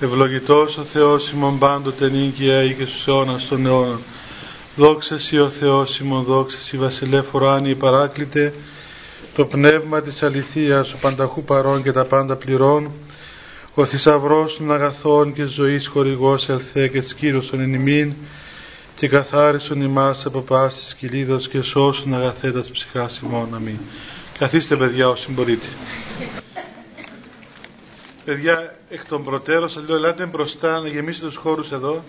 Ευλογητός ο Θεός ημών πάντοτε νίκαια ή και στους αιώνας των αιώνων. Δόξα Σύ ο Θεός ημών, δόξα Σύ βασιλεύ φοράνι παράκλητε, το πνεύμα της αληθείας, ο πανταχού παρών και τα πάντα πληρών, ο θησαυρός των αγαθών και ζωής χορηγός ελθέ και της Κύριος των ενημείν, και καθάρισον ημάς από πάσης κυλίδος και σώσουν αγαθέτας ψυχάς ημών. Αμήν. Καθίστε παιδιά όσοι μπορείτε. Παιδιά, εκ των προτέρων σας λέω, ελάτε μπροστά να γεμίσετε τους χώρους εδώ.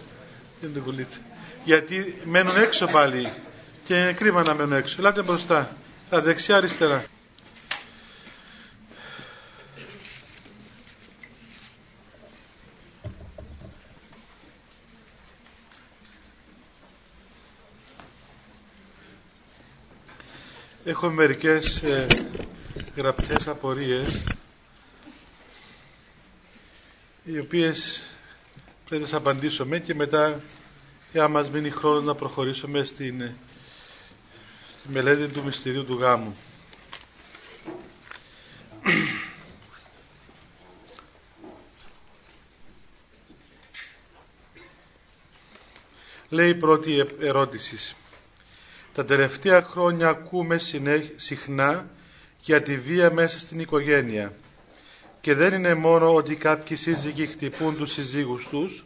Είναι την Γιατί μένουν έξω πάλι και είναι κρίμα να μένουν έξω. Ελάτε μπροστά. Τα δεξιά αριστερά. Έχω μερικές ε, γραπτές απορίες οι οποίες πρέπει να τις απαντήσουμε και μετά για μας μείνει χρόνος να προχωρήσουμε στην, στη μελέτη του μυστηρίου του γάμου. Λέει η πρώτη ερώτηση. Τα τελευταία χρόνια ακούμε συχνά για τη βία μέσα στην οικογένεια και δεν είναι μόνο ότι κάποιοι σύζυγοι χτυπούν τους συζύγους τους,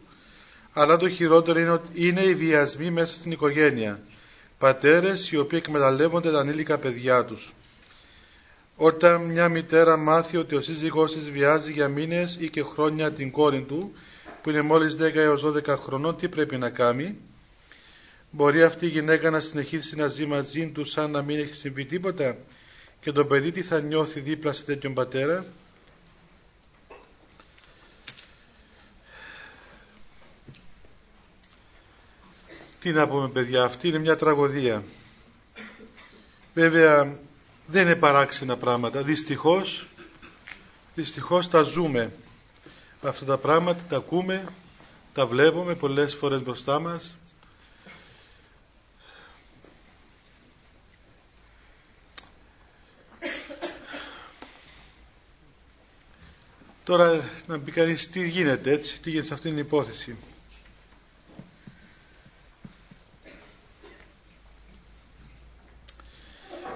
αλλά το χειρότερο είναι, ότι είναι οι βιασμοί μέσα στην οικογένεια. Πατέρες οι οποίοι εκμεταλλεύονται τα ανήλικα παιδιά τους. Όταν μια μητέρα μάθει ότι ο σύζυγός της βιάζει για μήνες ή και χρόνια την κόρη του, που είναι μόλις 10 έως 12 χρονών, τι πρέπει να κάνει; Μπορεί αυτή η γυναίκα να συνεχίσει να ζει μαζί του σαν να μην έχει συμβεί τίποτα και το παιδί τι θα νιώθει δίπλα σε τέτοιον πατέρα; Τι να πούμε παιδιά, αυτή είναι μια τραγωδία. Βέβαια δεν είναι παράξενα πράγματα. Δυστυχώς, δυστυχώς τα ζούμε. Αυτά τα πράγματα τα ακούμε, τα βλέπουμε πολλές φορές μπροστά μας. Τώρα να πει κανείς τι γίνεται έτσι, τι γίνεται σε αυτήν την υπόθεση.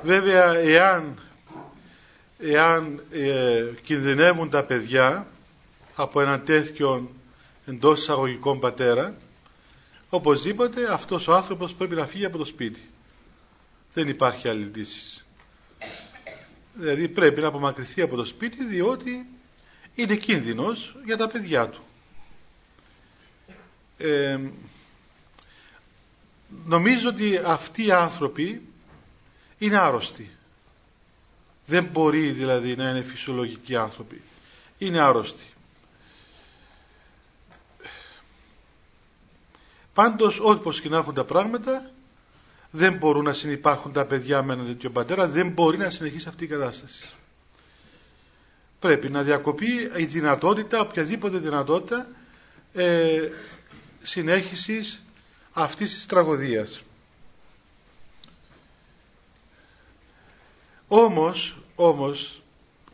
Βέβαια, εάν, εάν ε, κινδυνεύουν τα παιδιά από έναν τέτοιο εντός εισαγωγικών πατέρα, οπωσδήποτε αυτός ο άνθρωπος πρέπει να φύγει από το σπίτι. Δεν υπάρχει άλλη λύση. Δηλαδή πρέπει να απομακρυνθεί από το σπίτι διότι είναι κίνδυνος για τα παιδιά του. Ε, νομίζω ότι αυτοί οι άνθρωποι είναι άρρωστοι. Δεν μπορεί δηλαδή να είναι φυσιολογικοί άνθρωποι. Είναι άρρωστοι. Πάντως όπως και να έχουν τα πράγματα δεν μπορούν να συνεπάρχουν τα παιδιά με έναν τέτοιο πατέρα, δεν μπορεί να συνεχίσει αυτή η κατάσταση. Πρέπει να διακοπεί η δυνατότητα, οποιαδήποτε δυνατότητα ε, συνέχισης αυτής της τραγωδίας. Όμως, όμως,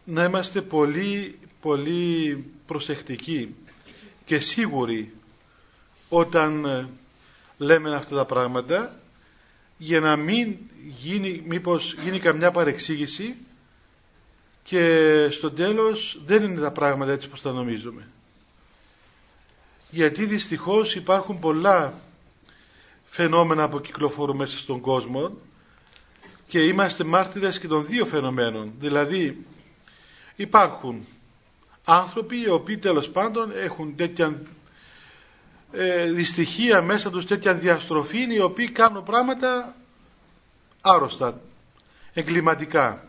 να είμαστε πολύ, πολύ προσεκτικοί και σίγουροι όταν ε, λέμε αυτά τα πράγματα για να μην γίνει, μήπως γίνει καμιά παρεξήγηση και στο τέλος δεν είναι τα πράγματα έτσι όπως τα νομίζουμε. Γιατί δυστυχώς υπάρχουν πολλά φαινόμενα που κυκλοφορούν μέσα στον κόσμο και είμαστε μάρτυρες και των δύο φαινομένων. Δηλαδή υπάρχουν άνθρωποι οι οποίοι τέλος πάντων έχουν τέτοια ε, δυστυχία μέσα τους τέτοια διαστροφή οι οποίοι κάνουν πράγματα άρρωστα, εγκληματικά.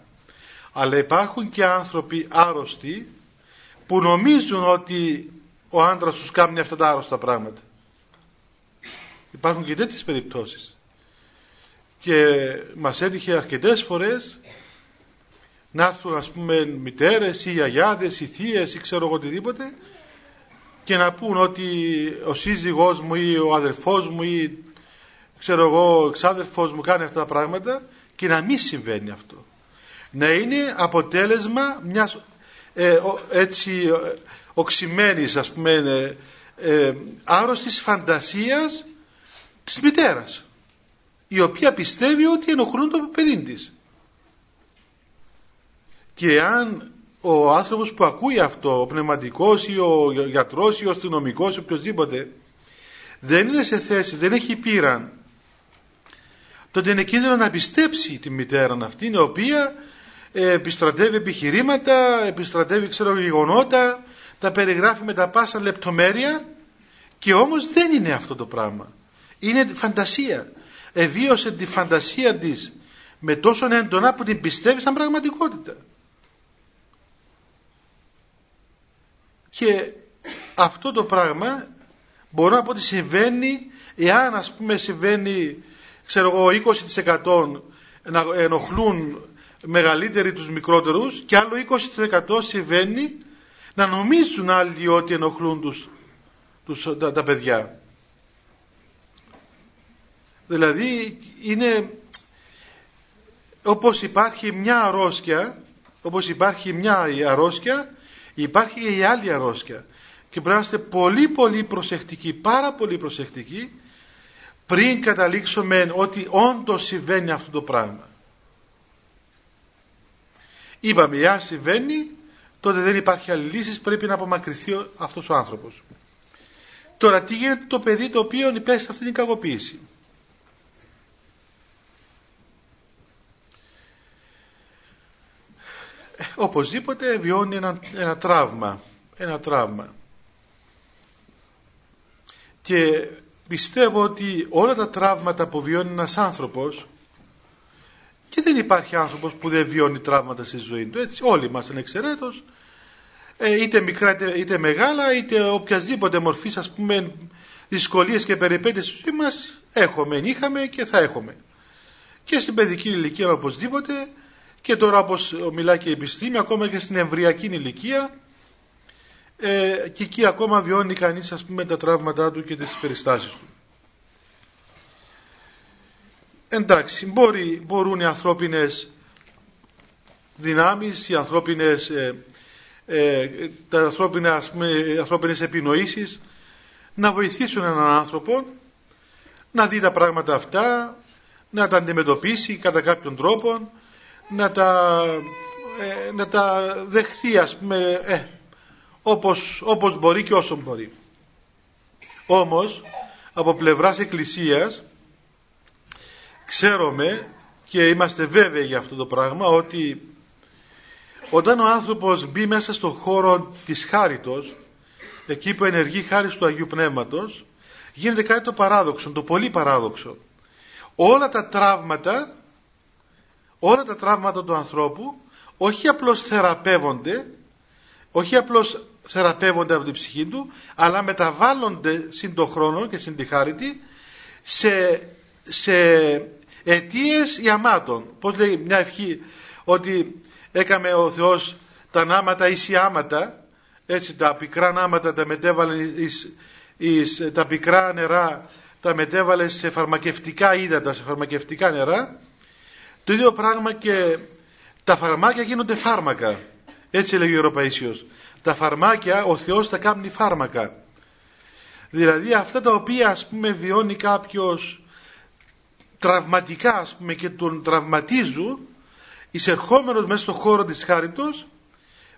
Αλλά υπάρχουν και άνθρωποι άρρωστοι που νομίζουν ότι ο άντρας τους κάνει αυτά τα άρρωστα πράγματα. Υπάρχουν και τέτοιες περιπτώσεις και μας έτυχε αρκετές φορές να έρθουν ας πούμε μητέρες ή γιαγιάδες ή θείες ή ξέρω εγώ οτιδήποτε και να πούν ότι ο σύζυγός μου ή ο αδελφός μου ή ξέρω εγώ ο ξάδελφός μου κάνει αυτά τα πράγματα και να μην συμβαίνει αυτό. Να είναι αποτέλεσμα μιας ε, έτσι οξυμένης ας πούμε ε, ε, άρρωστης φαντασίας της μητέρας η οποία πιστεύει ότι ενοχλούν το παιδί της και αν ο άνθρωπος που ακούει αυτό ο πνευματικός ή ο γιατρός ή ο αστυνομικός ή οποιοδήποτε δεν είναι σε θέση, δεν έχει πείραν τότε είναι κίνδυνο να πιστέψει τη μητέρα αυτή η οποία ε, επιστρατεύει επιχειρήματα, επιστρατεύει ξέρω γεγονότα, τα περιγράφει με τα πάσα λεπτομέρεια και όμως δεν είναι αυτό το πράγμα. Είναι φαντασία. Εβίωσε τη φαντασία της με τόσο έντονα που την πιστεύει σαν πραγματικότητα. Και αυτό το πράγμα μπορώ να πω ότι συμβαίνει εάν ας πούμε συμβαίνει ξέρω εγώ 20% να ενοχλούν μεγαλύτεροι τους μικρότερους και άλλο 20% συμβαίνει να νομίζουν άλλοι ότι ενοχλούν τους, τους τα, τα παιδιά. Δηλαδή είναι όπως υπάρχει μια αρρώσκια όπως υπάρχει μια αρρώσκια υπάρχει και η άλλη αρρώσκια και πρέπει να είστε πολύ πολύ προσεκτικοί πάρα πολύ προσεκτικοί πριν καταλήξουμε ότι όντως συμβαίνει αυτό το πράγμα. Είπαμε εάν συμβαίνει τότε δεν υπάρχει άλλη λύση πρέπει να απομακρυνθεί αυτός ο άνθρωπος. Τώρα τι γίνεται το παιδί το οποίο υπέστη αυτή την κακοποίηση; Οπωσδήποτε βιώνει ένα, ένα τραύμα ένα τραύμα. Και πιστεύω ότι όλα τα τραύματα που βιώνει ένας άνθρωπος και δεν υπάρχει άνθρωπος που δεν βιώνει τραύματα στη ζωή του έτσι. Όλοι μας ανεξαιρέτως ε, είτε μικρά είτε, είτε μεγάλα είτε οποιασδήποτε μορφής ας πούμε δυσκολίες και περιπέτειες στη ζωή μας έχουμε, είχαμε και θα έχουμε και στην παιδική ηλικία οπωσδήποτε και τώρα όπως μιλάει και η επιστήμη ακόμα και στην εμβριακή ηλικία ε, και εκεί ακόμα βιώνει κανείς ας πούμε τα τραύματά του και τις περιστάσεις του. Εντάξει, μπορεί, μπορούν οι ανθρώπινες δυνάμεις, οι ανθρώπινες, ε, ε, τα ανθρώπινα, ας πούμε, οι ανθρώπινες επινοήσεις να βοηθήσουν έναν άνθρωπο να δει τα πράγματα αυτά, να τα αντιμετωπίσει κατά κάποιον τρόπο, να τα, ε, να τα δεχθεί ας πούμε ε, όπως, όπως μπορεί και όσο μπορεί. Όμως από πλευράς εκκλησίας ξέρουμε και είμαστε βέβαιοι για αυτό το πράγμα ότι όταν ο άνθρωπος μπει μέσα στον χώρο της χάριτος εκεί που ενεργεί χάρη του Αγίου Πνεύματος γίνεται κάτι το παράδοξο, το πολύ παράδοξο. Όλα τα τραύματα όλα τα τραύματα του ανθρώπου όχι απλώς θεραπεύονται όχι απλώς θεραπεύονται από την ψυχή του αλλά μεταβάλλονται συν το χρόνο και συν τη χάρητη σε, σε αιτίες ιαμάτων. Πως λέει μια ευχή ότι έκαμε ο Θεός τα νάματα ίσιάματα έτσι τα πικρά νάματα τα μετέβαλε εις, εις, τα πικρά νερά τα μετέβαλε σε φαρμακευτικά ύδατα σε φαρμακευτικά νερά το ίδιο πράγμα και τα φαρμάκια γίνονται φάρμακα. Έτσι λέγει ο Ευρωπαϊκός. Τα φαρμάκια, ο Θεός τα κάνει φάρμακα. Δηλαδή αυτά τα οποία ας πούμε βιώνει κάποιος τραυματικά ας πούμε και τον τραυματίζουν εισερχόμενος μέσα στον χώρο της χάριτος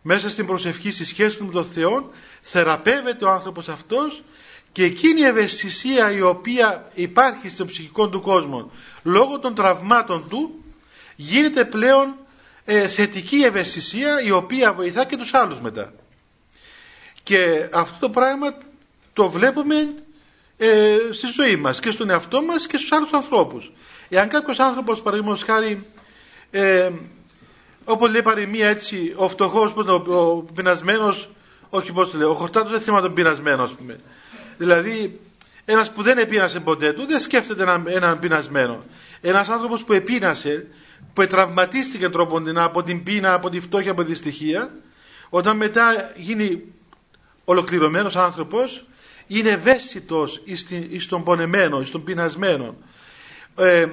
μέσα στην προσευχή στη σχέση του με τον Θεό θεραπεύεται ο άνθρωπος αυτός και εκείνη η ευαισθησία η οποία υπάρχει στο ψυχικό του κόσμο λόγω των τραυμάτων του γίνεται πλέον ε, θετική ευαισθησία η οποία βοηθά και τους άλλους μετά. Και αυτό το πράγμα το βλέπουμε ε, στη ζωή μας και στον εαυτό μας και στους άλλους ανθρώπους. Εάν κάποιος άνθρωπος παραδείγματος χάρη ε, όπως λέει παροιμία έτσι ο φτωχός, ο, ο πεινασμένος όχι πώς το λέω, ο χορτάτος δεν θυμάται τον πεινασμένος ας πούμε. Δηλαδή ένας που δεν επίνασε ποτέ του δεν σκέφτεται έναν, έναν πεινασμένο. Ένας άνθρωπος που επίνασε που τραυματίστηκε τρόπον από την πείνα, από τη φτώχεια, από τη δυστυχία, όταν μετά γίνει ολοκληρωμένος άνθρωπος, είναι ευαίσθητος στον πονεμένο, στον πεινασμένο. Ε,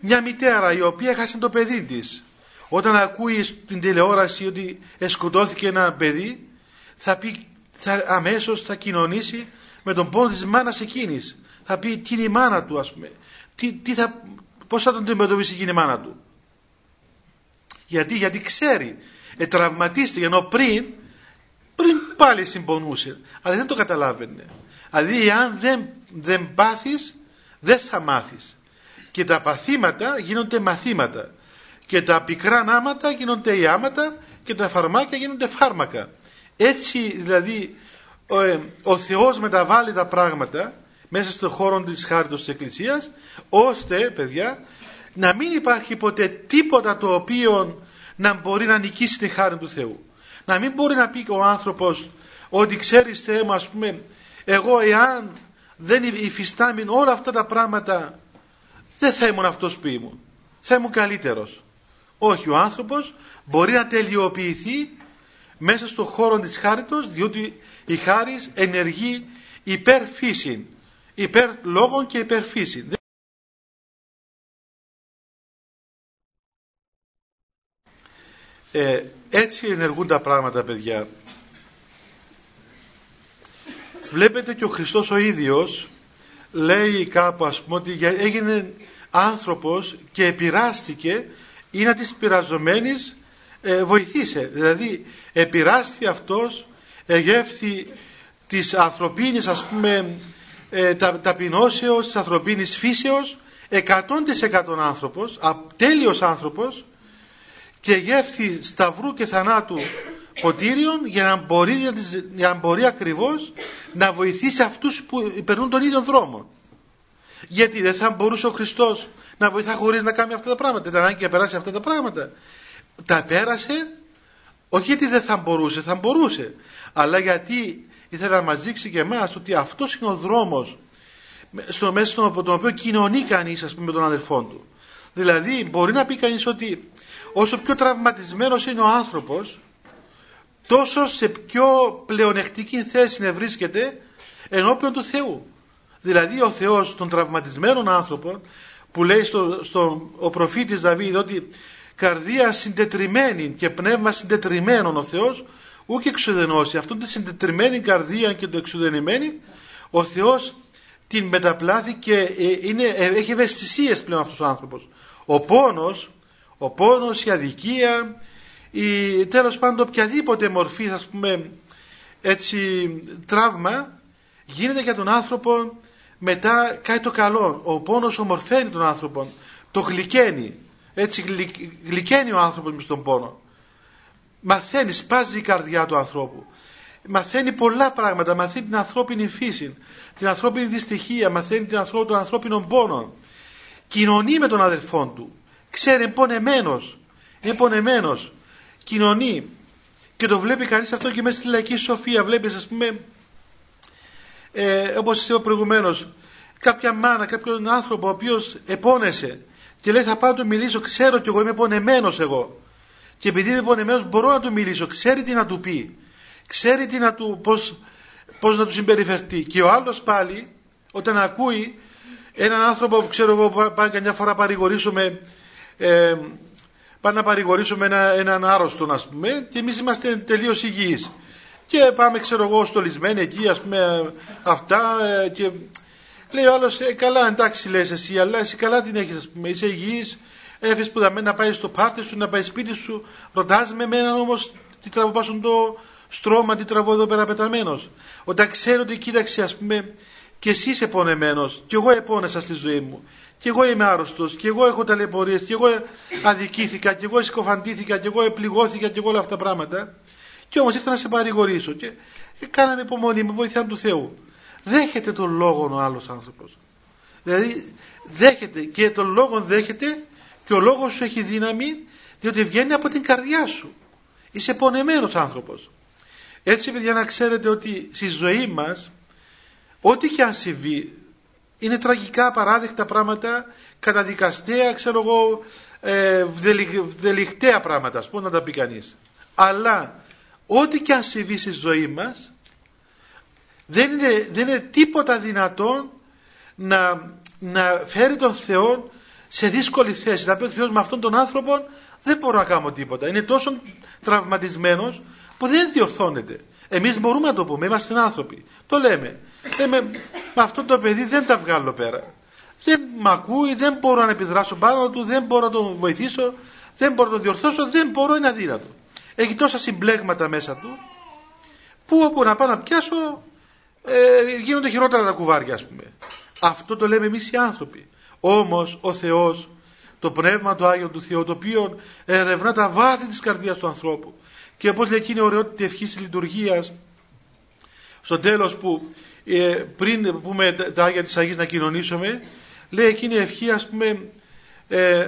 μια μητέρα η οποία έχασε το παιδί της, όταν ακούει στην τηλεόραση ότι σκοτώθηκε ένα παιδί, θα πει, θα, αμέσως θα κοινωνήσει με τον πόνο της μάνας εκείνης. Θα πει τι είναι η μάνα του ας πούμε. Τι, τι θα, πώς θα τον αντιμετωπίσει εκείνη η μάνα του. Γιατί, γιατί ξέρει. Ε, τραυματίστηκε ενώ πριν, πριν πάλι συμπονούσε. Αλλά δεν το καταλάβαινε. Δηλαδή αν δεν, δεν πάθεις δεν θα μάθεις. Και τα παθήματα γίνονται μαθήματα. Και τα πικρά νάματα γίνονται ιάματα και τα φαρμάκια γίνονται φάρμακα. Έτσι δηλαδή ο, ε, ο Θεός μεταβάλλει τα πράγματα μέσα στον χώρο της χάριτος της Εκκλησίας ώστε παιδιά να μην υπάρχει ποτέ τίποτα το οποίο να μπορεί να νικήσει τη χάρη του Θεού. Να μην μπορεί να πει ο άνθρωπος ότι ξέρεις Θεέ μου ας πούμε εγώ εάν δεν υφιστάμει όλα αυτά τα πράγματα δεν θα ήμουν αυτός που ήμουν. Θα ήμουν καλύτερος. Όχι, ο άνθρωπος μπορεί να τελειοποιηθεί μέσα στον χώρο της χάριτος διότι η χάρις ενεργεί υπέρ φύση, υπέρ λόγων και υπέρ φύση. Ε, έτσι ενεργούν τα πράγματα παιδιά. Βλέπετε και ο Χριστός ο ίδιος λέει κάπου ας πούμε ότι έγινε άνθρωπος και επηράστηκε ή να της πειραζομένης ε, βοηθήσε. Δηλαδή επηράστη αυτός, εγεύθη της ανθρωπίνης ας πούμε ε, τα, ταπεινώσεως, της ανθρωπίνης φύσεως 100% άνθρωπος, τέλειος άνθρωπος και γεύθη σταυρού και θανάτου ποτήριων για να μπορεί, για να μπορεί ακριβώς να βοηθήσει αυτούς που περνούν τον ίδιο δρόμο. Γιατί δεν θα μπορούσε ο Χριστός να βοηθά χωρίς να κάνει αυτά τα πράγματα. Ήταν ανάγκη να περάσει αυτά τα πράγματα. Τα πέρασε όχι γιατί δεν θα μπορούσε, θα μπορούσε. Αλλά γιατί ήθελε να μας δείξει και εμάς ότι αυτός είναι ο δρόμος στο μέσο από τον οποίο κοινωνεί κανείς ας πούμε, με τον αδελφό του. Δηλαδή μπορεί να πει κανείς ότι όσο πιο τραυματισμένος είναι ο άνθρωπος τόσο σε πιο πλεονεκτική θέση να βρίσκεται ενώπιον του Θεού. Δηλαδή ο Θεός των τραυματισμένων άνθρωπων που λέει στο, στο, ο προφήτης Δαβίδ ότι καρδία συντετριμένη και πνεύμα συντετριμένο ο Θεός ούτε εξουδενώσει. Αυτό τη συντετριμένη καρδία και το εξουδενημένη ο Θεός την μεταπλάθει και ε, είναι, ε, έχει ευαισθησίες πλέον αυτός ο άνθρωπος. Ο πόνος, ο πόνος, η αδικία, η, τέλος πάντων οποιαδήποτε μορφή ας πούμε έτσι τραύμα γίνεται για τον άνθρωπο μετά κάτι το καλό. Ο πόνος ομορφαίνει τον άνθρωπο, το γλυκαίνει. Έτσι γλυκαίνει ο άνθρωπος μες τον πόνο. Μαθαίνει, σπάζει η καρδιά του ανθρώπου. Μαθαίνει πολλά πράγματα, μαθαίνει την ανθρώπινη φύση, την ανθρώπινη δυστυχία, μαθαίνει την ανθρώπινη, τον ανθρώπινο πόνο. Κοινωνεί με τον αδελφό του. Ξέρει, είναι πονεμένος. Είναι πονεμένος. Κοινωνεί. Και το βλέπει κανείς αυτό και μέσα στη λαϊκή σοφία. Βλέπεις ας πούμε ε, όπως είπα προηγουμένως, κάποια μάνα, κάποιον άνθρωπο ο οποίος επώνεσε και λέει θα πάω να του μιλήσω, ξέρω κι εγώ είμαι πονεμένος εγώ. Και επειδή είμαι πονεμένος μπορώ να του μιλήσω, ξέρει τι να του πει, ξέρει τι να του, πώς, πώς να του συμπεριφερθεί. Και ο άλλος πάλι, όταν ακούει έναν άνθρωπο που ξέρω εγώ πάνε καμιά φορά παρηγορήσουμε, ε, πάνε να παρηγορήσουμε ένα, έναν άρρωστο ας πούμε και εμείς είμαστε τελείως υγιείς και πάμε ξέρω εγώ στολισμένοι εκεί ας πούμε αυτά ε, και λέει ο άλλος ε, καλά εντάξει λες εσύ αλλά εσύ καλά την έχεις ας πούμε. Είσαι υγιής έφυγες σπουδαμένα να πάει στο πάρτι σου να πάει σπίτι σου. Ρωτάς με εμένα όμως τι τραβώ πάσουν το στρώμα τι τραβώ εδώ πέρα πεταμένος. Όταν ξέρω ότι κοίταξε ας πούμε και εσύ είσαι πονεμένος και εγώ επώνεσα στη ζωή μου. Και εγώ είμαι άρρωστος και εγώ έχω ταλαιπωρίες και εγώ αδικήθηκα και εγώ συκοφαντήθηκα και εγώ επληγώθηκα και εγώ όλα αυτά τα πράγματα. Και όμως ήρθα να σε παρηγορήσω και κάναμε υπομονή με βοήθεια του Θεού. Δέχεται τον λόγο ο άλλος άνθρωπος. Δηλαδή δέχεται και τον λόγο δέχεται και ο λόγος σου έχει δύναμη διότι βγαίνει από την καρδιά σου. Είσαι πονεμένος άνθρωπος. Έτσι παιδιά να ξέρετε ότι στη ζωή μας ό,τι και αν συμβεί είναι τραγικά παράδεκτα πράγματα καταδικαστέα ξέρω εγώ ε, δελιχταία πράγματα ας πούμε να τα πει κανείς. Αλλά ό,τι και αν συμβεί στη ζωή μας δεν είναι, δεν είναι τίποτα δυνατόν να, να φέρει τον Θεό σε δύσκολη θέση. Να πει ο Θεός με αυτόν τον άνθρωπο δεν μπορώ να κάνω τίποτα. Είναι τόσο τραυματισμένος που δεν διορθώνεται. Εμείς μπορούμε να το πούμε, είμαστε άνθρωποι. Το λέμε. λέμε με αυτό το παιδί δεν τα βγάλω πέρα. Δεν μ' ακούει, δεν μπορώ να επιδράσω πάνω του, δεν μπορώ να τον βοηθήσω, δεν μπορώ να τον διορθώσω, δεν μπορώ, είναι αδύνατο. Έχει τόσα συμπλέγματα μέσα του, που όπου να πάω να πιάσω, ε, γίνονται χειρότερα τα κουβάρια, ας πούμε. Αυτό το λέμε εμείς οι άνθρωποι. Όμως ο Θεός, το πνεύμα του Άγιο του Θεού, το οποίο ερευνά τα βάθη της καρδία του ανθρώπου. Και όπω λέει εκείνη η ωραιότητα ευχής της λειτουργίας, στο τέλος που ε, πριν πούμε τα Άγια της Αγίας να κοινωνήσουμε, λέει εκείνη η ευχή ας πούμε ε,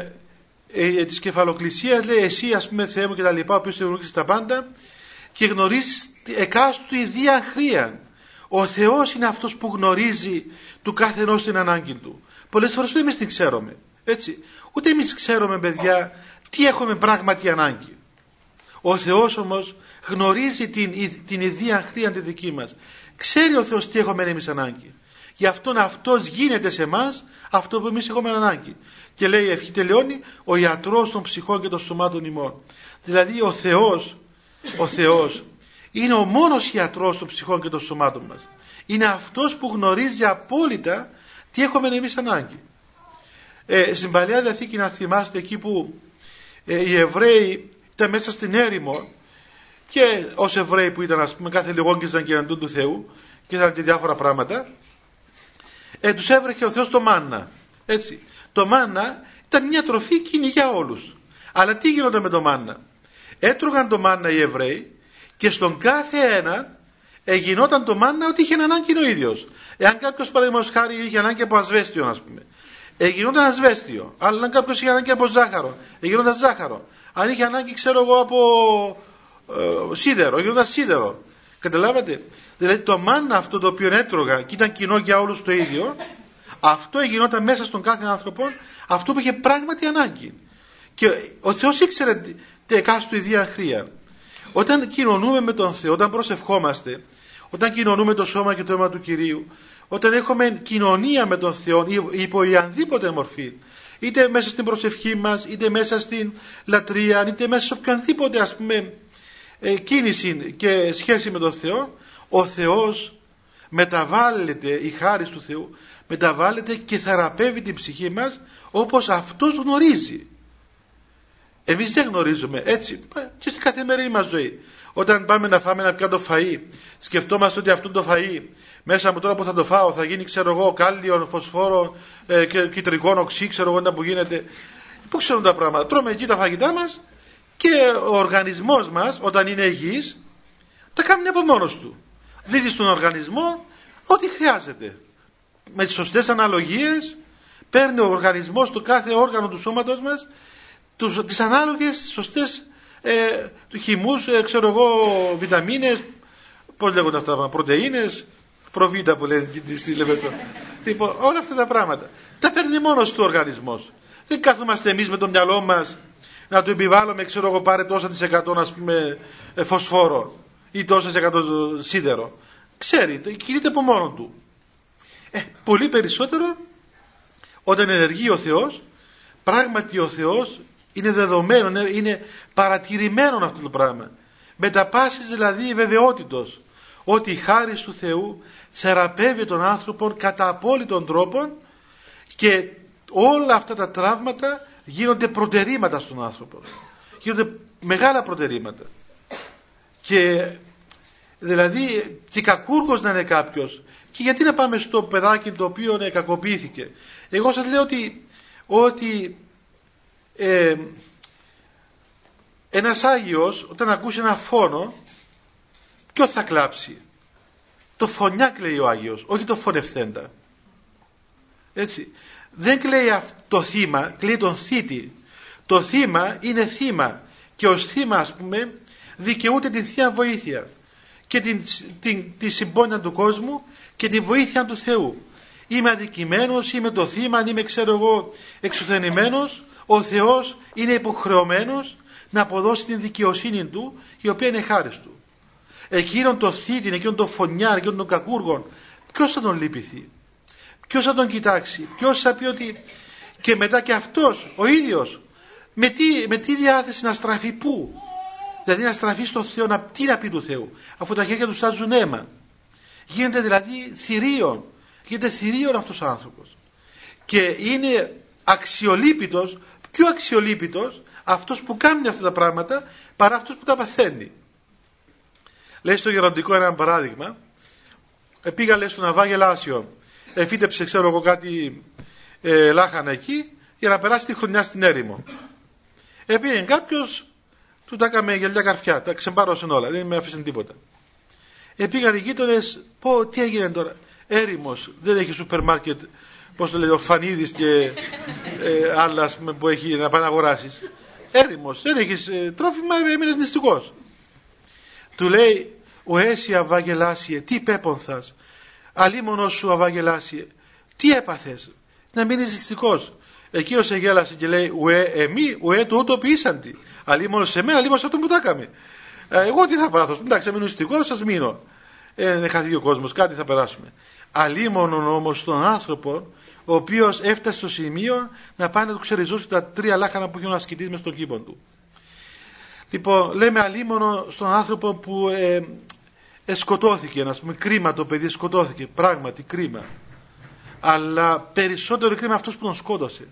ε, ε της κεφαλοκλησίας, λέει εσύ ας πούμε Θεέ μου και τα λοιπά, ο οποίος γνωρίζεις τα πάντα και γνωρίζεις εκάστου ιδία χρία. Ο Θεός είναι αυτός που γνωρίζει του κάθε ενός την ανάγκη του. Πολλές φορές δεν εμείς την ξέρουμε. Έτσι. Ούτε εμείς ξέρουμε παιδιά τι έχουμε πράγματι ανάγκη. Ο Θεός όμως γνωρίζει την, την ιδία χρία τη δική μας. Ξέρει ο Θεός τι έχουμε εμείς ανάγκη. Γι' αυτόν αυτός γίνεται σε εμάς αυτό που εμείς έχουμε ανάγκη. Και λέει η ευχή τελειώνει ο ιατρός των ψυχών και των σωμάτων ημών. Δηλαδή ο Θεός, ο Θεός είναι ο μόνος ιατρός των ψυχών και των σωμάτων μας. Είναι αυτός που γνωρίζει απόλυτα τι έχουμε εμείς ανάγκη. Ε, στην Παλιά Διαθήκη να θυμάστε εκεί που ε, οι Εβραίοι ήταν μέσα στην έρημο και ως Εβραίοι που ήταν ας πούμε κάθε λιγόγγιζαν και αντούν του Θεού και ήταν και διάφορα πράγματα ε, τους έβρεχε ο Θεός το μάνα έτσι το μάνα ήταν μια τροφή κοινή για όλους αλλά τι γίνονταν με το μάνα; Έτρωγαν το μάνα οι Εβραίοι και στον κάθε ένα ε, γινόταν το μάνα ότι είχε ανάγκη ο ίδιος εάν κάποιος παραδείγματος χάρη είχε ανάγκη από ασβέστιο ας πούμε Εγινόταν ασβέστιο. Αλλά αν κάποιος είχε ανάγκη από ζάχαρο, εγινόταν ζάχαρο. Αν είχε ανάγκη, ξέρω εγώ, από ε, σίδερο, γινόταν σίδερο. Καταλάβατε; Δηλαδή το μάνα αυτό το οποίο έτρωγα και ήταν κοινό για όλους το ίδιο, αυτό γινόταν μέσα στον κάθε άνθρωπος αυτό που είχε πράγματι ανάγκη. Και ο Θεός ήξερε τι εκάστοτε ιδία χρία. Όταν κοινωνούμε με τον Θεό, όταν προσευχόμαστε, όταν κοινωνούμε το σώμα και το αίμα του Κυρίου, όταν έχουμε κοινωνία με τον Θεό υπό η ανδήποτε μορφή, είτε μέσα στην προσευχή μας, είτε μέσα στην λατρεία, είτε μέσα σε οποιονδήποτε ας πούμε ε, κίνηση και σχέση με τον Θεό, ο Θεός μεταβάλλεται, η χάρη του Θεού, μεταβάλλεται και θεραπεύει την ψυχή μας όπως Αυτός γνωρίζει. Εμείς δεν γνωρίζουμε έτσι και στην καθημερινή μας ζωή. Όταν πάμε να φάμε ένα πιάτο φαΐ, σκεφτόμαστε ότι αυτό το φαΐ μέσα από τώρα που θα το φάω θα γίνει ξέρω εγώ κάλιο, φωσφόρο, ε, κυτρικό οξύ, ξέρω εγώ που γίνεται. Πού ξέρουν τα πράγματα. Τρώμε εκεί τα φαγητά μας και ο οργανισμός μας όταν είναι υγιής τα κάνει από μόνος του. Δίδει στον οργανισμό ό,τι χρειάζεται. Με τις σωστές αναλογίες παίρνει ο οργανισμός του κάθε όργανο του σώματος μας τους, τις ανάλογες σωστές ε, χυμούς, ε, ξέρω εγώ, βιταμίνες, πώς λέγονται αυτά, πρωτεΐνες, προβίτα που λένε στη Λεβεσό. Λοιπόν, όλα αυτά τα πράγματα. Τα παίρνει μόνος του οργανισμός. Δεν κάθομαστε εμείς με το μυαλό μας να του επιβάλλουμε, ξέρω εγώ, πάρε τόσα της εκατό, ας πούμε, ε, φωσφόρο ή τόσα της εκατό σίδερο. Ξέρει, κινείται από μόνο του. Ε, πολύ περισσότερο όταν ενεργεί ο Θεός, πράγματι ο Θεός είναι δεδομένο, είναι παρατηρημένο αυτό το πράγμα. Με τα πάσης δηλαδή βεβαιότητος ότι η χάρη του Θεού θεραπεύει τον άνθρωπο κατά απόλυτον τρόπο και όλα αυτά τα τραύματα γίνονται προτερήματα στον άνθρωπο. Γίνονται μεγάλα προτερήματα. Και δηλαδή και κακούργος να είναι κάποιος και γιατί να πάμε στο παιδάκι το οποίο κακοποιήθηκε. Εγώ σας λέω ότι, ότι ε, ένας Άγιος όταν ακούσει ένα φόνο ποιος θα κλάψει; Το φωνιά κλαίει ο Άγιος όχι το φωνευθέντα έτσι. Δεν κλαίει το θύμα κλαίει τον θήτη. Το θύμα είναι θύμα και ως θύμα ας πούμε δικαιούται την Θεία Βοήθεια και την, την, τη συμπόνια του κόσμου και τη βοήθεια του Θεού. Είμαι αδικημένος, είμαι το θύμα, είμαι ξέρω εγώ εξουθενημένος ο Θεός είναι υποχρεωμένος να αποδώσει την δικαιοσύνη του η οποία είναι χάρης του. Εκείνον το θήτη, εκείνον το φωνιάρ, εκείνον τον κακούργο, ποιος θα τον λυπηθεί, ποιος θα τον κοιτάξει, ποιος θα πει ότι και μετά και αυτός ο ίδιος με τι, με τι διάθεση να στραφεί πού; Δηλαδή να στραφεί στον Θεό, να, τι να πει του Θεού, αφού τα χέρια του στάζουν αίμα. Γίνεται δηλαδή θηρίων. Γίνεται θηρίων αυτός ο άνθρωπος. Και είναι αξιολύπητος, πιο αξιολύπητος αυτός που κάνει αυτά τα πράγματα παρά αυτός που τα παθαίνει. Λέει στο γεροντικό ένα παράδειγμα. Ε, πήγα λέει στο Ναβά Γελάσιο. Εφύτεψε ξέρω εγώ κάτι ε, λάχανα εκεί για να περάσει τη χρονιά στην έρημο. Επήγαινε κάποιος, του τα έκαμε γυαλιά καρφιά, τα ξεμπάρωσε όλα, δεν με άφησαν τίποτα. Επήγαν οι γείτονες, πω τι έγινε τώρα. Έρημος, δεν έχει σούπερ μάρκετ, πώς το λέει, ο Φανίδη και ε, άλλας που έχει να πάει να αγοράσεις. Έρημος, δεν έχεις ε, τρόφιμα, έμεινε νηστικός. Του λέει, ο Έσυ Αβαγγελάσιε, τι πέπονθας, αλίμονος σου Αβαγγελάσιε, τι έπαθες, να μείνεις νηστικός. Εκείνος εγέλασε και λέει, Ουε, εμεί, ουε, το ούτω ποιήσαντι. Αλίμονο σε μένα, αλίμονο σε αυτό που τα έκαμε. Ε, εγώ τι θα πάθω, εντάξει, μείνω νηστικός, σας μείνω. Ε, δεν χαθεί ο κόσμος, κάτι θα περάσουμε. Αλίμονον όμως τον άνθρωπο, ο οποίος έφτασε στο σημείο να πάει να του ξεριζώσει τα τρία λάχανα που είχε ο ασκητής μες στον κήπο του. Λοιπόν, λέμε αλίμονο στον άνθρωπο που ε, ε, σκοτώθηκε, α πούμε, κρίμα το παιδί σκοτώθηκε, πράγματι κρίμα. Αλλά περισσότερο κρίμα αυτός που τον σκότωσε.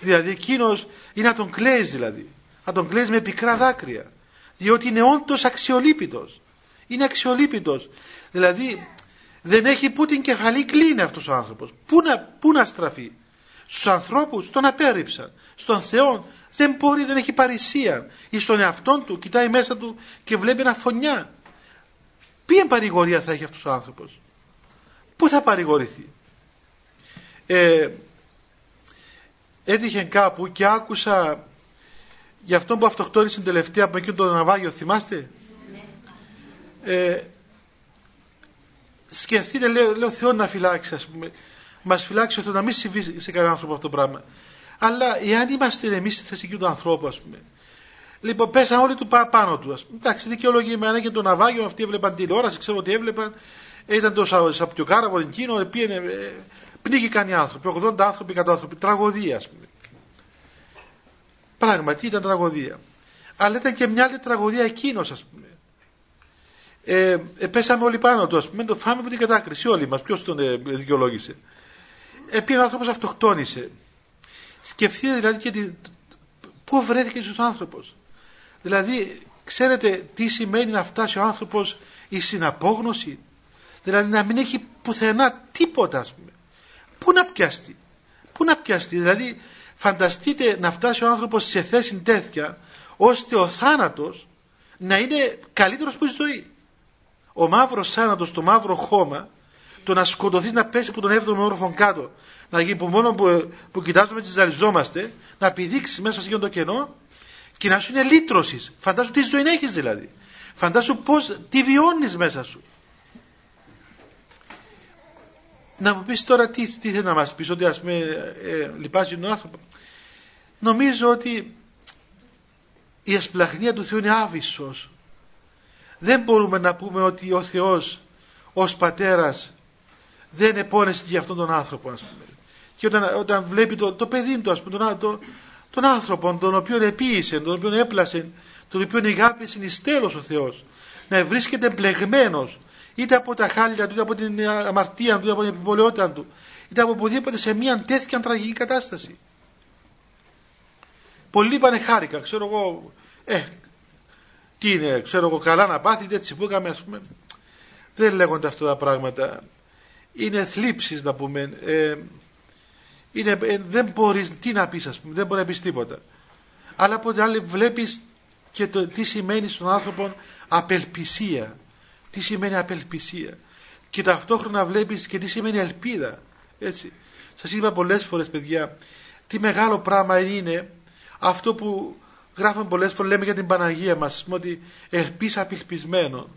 Δηλαδή εκείνος είναι να τον κλαίσει δηλαδή. Να τον κλαίσει με πικρά δάκρυα. Διότι είναι όντως αξιολύπητος. Είναι αξιολύπητος. Δηλαδή δεν έχει που την κεφαλή κλείνει αυτός ο άνθρωπος. Πού να, πού να στραφεί. Στους ανθρώπους τον απέρριψαν. Στον Θεό δεν μπορεί, δεν έχει παρησία. Ή στον εαυτό του κοιτάει μέσα του και βλέπει ένα φωνιά. Ποια παρηγορία θα έχει αυτός ο άνθρωπος. Πού θα παρηγορηθεί. Ε, έτυχε κάπου και άκουσα για αυτόν που αυτοκτόνησε την τελευταία από εκείνο το ναυάγιο, θυμάστε. Ε, σκεφτείτε, λέω, λέω Θεό να φυλάξει, ας πούμε. Μας φυλάξει ώστε να μην συμβεί σε κανέναν άνθρωπο αυτό το πράγμα. Αλλά εάν είμαστε εμείς στη θέση του ανθρώπου, ας πούμε. Λοιπόν, πέσαν όλοι του πάνω του. Ας πούμε. Εντάξει, δικαιολογημένα και το ναυάγιο, αυτοί έβλεπαν τηλεόραση, ξέρω ότι έβλεπαν. Ήταν το σαπτιοκάραβο εκείνο, πήγαινε, ε, πνίγηκαν οι άνθρωποι, 80 άνθρωποι, 100 άνθρωποι. Τραγωδία, ας πούμε. Πράγματι ήταν τραγωδία. Αλλά ήταν και μια άλλη τραγωδία εκείνος, ας πούμε. Ε, ε, πέσαμε όλοι πάνω του, ας πούμε, το φάμε από την κατάκριση όλοι μας. Ποιος τον ε, δικαιολόγησε. Ε, ο άνθρωπος αυτοκτόνησε. Σκεφτείτε δηλαδή και τη, πού βρέθηκε στου άνθρωπος. Δηλαδή, ξέρετε τι σημαίνει να φτάσει ο άνθρωπος η συναπόγνωση; Δηλαδή να μην έχει πουθενά τίποτα, ας πούμε. Πού να πιαστεί; Πού να πιαστεί; Δηλαδή, φανταστείτε να φτάσει ο άνθρωπος σε θέση τέτοια, ώστε ο θάνατος να είναι καλύτερος που η ζωή. Ο μαύρος θάνατος, το μαύρο χώμα, το να σκοτωθείς να πέσεις από τον 7ο όροφο κάτω, να γίνει που μόνο που, που κοιτάζουμε τις ζαριζόμαστε, να πηδήξεις μέσα σε αυτό το κενό και να σου είναι λύτρωσης. Φαντάσου τι ζωή έχεις δηλαδή. Φαντάσου πώς, τι βιώνεις μέσα σου. Να μου πεις τώρα τι, τι θέλει να μας πεις, ότι ας πούμε ε, λυπάζει τον άνθρωπο. Νομίζω ότι η ασπλαχνία του Θεού είναι άβυσσος. Δεν μπορούμε να πούμε ότι ο Θεός ως πατέρας δεν επώνεσε για αυτόν τον άνθρωπο ας πούμε. Και όταν, όταν βλέπει το, το παιδί του ας πούμε, τον, το, τον άνθρωπο τον οποίο επίησε, τον οποίο έπλασε, τον οποίο εγάπησε εις τέλος ο Θεός να βρίσκεται μπλεγμένος είτε από τα χάλια του, είτε από την αμαρτία του, είτε από την επιβολαιότητα του είτε από οπουδήποτε σε μια τέτοια τραγική κατάσταση. Πολλοί είπανε χάρηκα, ξέρω εγώ, ε, τι είναι, ξέρω εγώ, καλά να πάθετε έτσι που είχαμε, ας πούμε. Δεν λέγονται αυτά τα πράγματα. Είναι θλίψεις να πούμε. Ε, είναι, ε, δεν μπορείς, τι να πεις ας πούμε, δεν μπορεί να πεις τίποτα. Αλλά από την άλλη βλέπεις και το, τι σημαίνει στον άνθρωπο απελπισία. Τι σημαίνει απελπισία. Και ταυτόχρονα βλέπεις και τι σημαίνει ελπίδα. Έτσι. Σας είπα πολλές φορές παιδιά, τι μεγάλο πράγμα είναι αυτό που γράφουμε πολλές φορές, λέμε για την Παναγία μας, πούμε, ότι ελπίς απελπισμένο.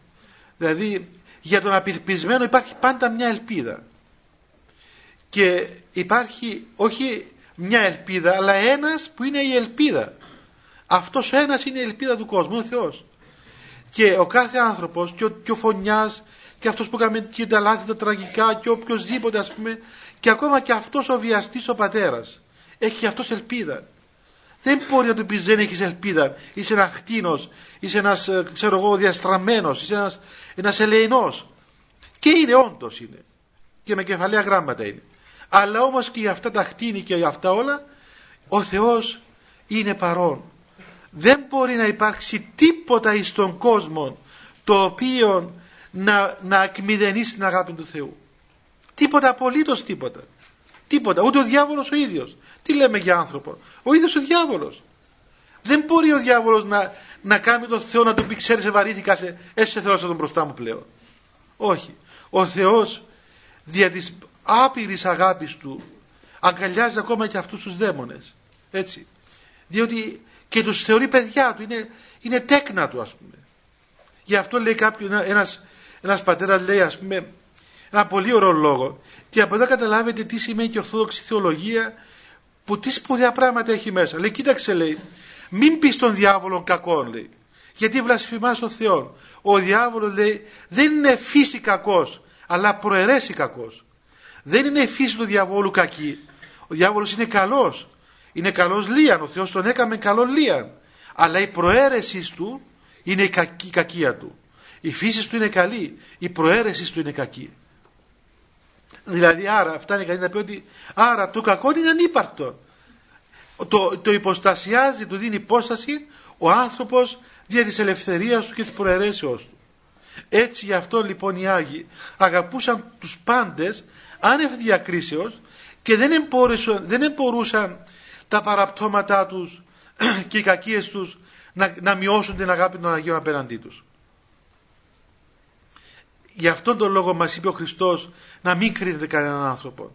Δηλαδή, για τον απελπισμένο υπάρχει πάντα μια ελπίδα. Και υπάρχει όχι μια ελπίδα, αλλά ένας που είναι η ελπίδα. Αυτός ο ένας είναι η ελπίδα του κόσμου, ο Θεός. Και ο κάθε άνθρωπος, και ο, και ο φωνιάς, και αυτός που κάνει και τα λάθη τα τραγικά, και οποιοδήποτε ας πούμε, και ακόμα και αυτός ο βιαστής ο πατέρας, έχει αυτός ελπίδα. Δεν μπορεί να του πεις δεν έχεις ελπίδα. Είσαι ένας χτίνος, είσαι ένας ε, ξέρω εγώ διαστραμμένος, είσαι ένας ένας ελεηνός. Και είναι όντως είναι. Και με κεφαλαία γράμματα είναι. Αλλά όμως και για αυτά τα χτίνη και για αυτά όλα ο Θεός είναι παρόν. Δεν μπορεί να υπάρξει τίποτα εις τον κόσμο το οποίο να, να εκμηδενήσει την αγάπη του Θεού. Τίποτα απολύτως τίποτα. Τίποτα. Ούτε ο διάβολος ο ίδιος. Τι λέμε για άνθρωπο. Ο ίδιος ο διάβολος. Δεν μπορεί ο διάβολος να, να κάνει τον Θεό να του πει ξέρεις σε βαρύθηκα σε, έτσι σε θέλω σε τον μπροστά μου πλέον. Όχι. Ο Θεός δια της άπειρης αγάπης του αγκαλιάζει ακόμα και αυτούς τους δαίμονες. Έτσι. Διότι και τους θεωρεί παιδιά του. Είναι, είναι τέκνα του ας πούμε. Γι' αυτό λέει κάποιος, ένας, ένας πατέρας λέει ας πούμε ένα πολύ ωραίο λόγο. Και από εδώ καταλάβετε τι σημαίνει και η Ορθόδοξη Θεολογία που τι σπουδαία πράγματα έχει μέσα. Λέει, κοίταξε λέει, μην πεις τον διάβολο κακό λέει. Γιατί βλασφημάς τον Θεό. Ο διάβολος λέει δεν είναι φύση κακός, αλλά προαιρέσει κακός. Δεν είναι η φύση του διαβόλου κακή. Ο διάβολος είναι καλός. Είναι καλός λίαν. Ο Θεός τον έκαμε καλό λίαν. Αλλά η προαίρεση του είναι η, κακή, η κακία του. Η φύση του είναι καλή. Η προαίρεση του είναι κακή. Δηλαδή άρα φτάνει κανείς να πει ότι άρα το κακό είναι ανύπαρκτο. Το, το υποστασιάζει, του δίνει υπόσταση ο άνθρωπος δια της ελευθερίας του και της προαιρέσεως του. Έτσι γι' αυτό λοιπόν οι Άγιοι αγαπούσαν τους πάντες άνευ διακρίσεως και δεν εμπορούσαν, δεν εμπορούσαν τα παραπτώματά τους και οι κακίες τους να, να μειώσουν την αγάπη των Αγίων απέναντί τους. Γι' αυτόν τον λόγο μας είπε ο Χριστός να μην κρίνετε κανέναν άνθρωπο.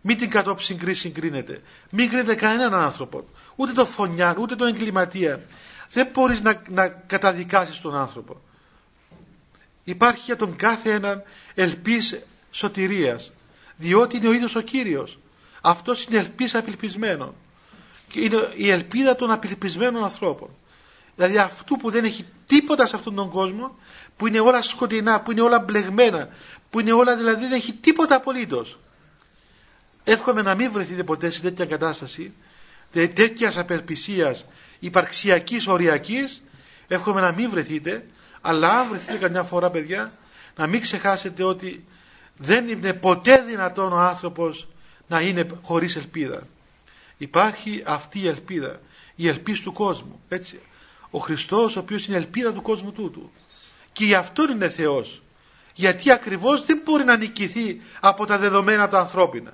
Μην την κατόψη κρίση συγκρίνετε. Μην κρίνετε κανέναν άνθρωπο. Ούτε τον φωνιάν, ούτε τον εγκληματία. Δεν μπορείς να, να καταδικάσεις τον άνθρωπο. Υπάρχει για τον κάθε έναν ελπίς σωτηρίας. Διότι είναι ο ίδιος ο Κύριος. Αυτός είναι ελπίς απελπισμένων. Και είναι η ελπίδα των απελπισμένων ανθρώπων. Δηλαδή αυτού που δεν έχει τίποτα σε αυτόν τον κόσμο, που είναι όλα σκοτεινά, που είναι όλα μπλεγμένα, που είναι όλα δηλαδή δεν έχει τίποτα απολύτως. Εύχομαι να μην βρεθείτε ποτέ σε τέτοια κατάσταση, τέτοιας απελπισίας υπαρξιακής, οριακής, εύχομαι να μην βρεθείτε, αλλά αν βρεθείτε καμιά φορά παιδιά, να μην ξεχάσετε ότι δεν είναι ποτέ δυνατόν ο άνθρωπος να είναι χωρίς ελπίδα. Υπάρχει αυτή η ελπίδα, η ελπίς του κόσμου. Έτσι ο Χριστός ο οποίος είναι ελπίδα του κόσμου τούτου και γι' αυτό είναι Θεός. Γιατί ακριβώς δεν μπορεί να νικηθεί από τα δεδομένα τα ανθρώπινα.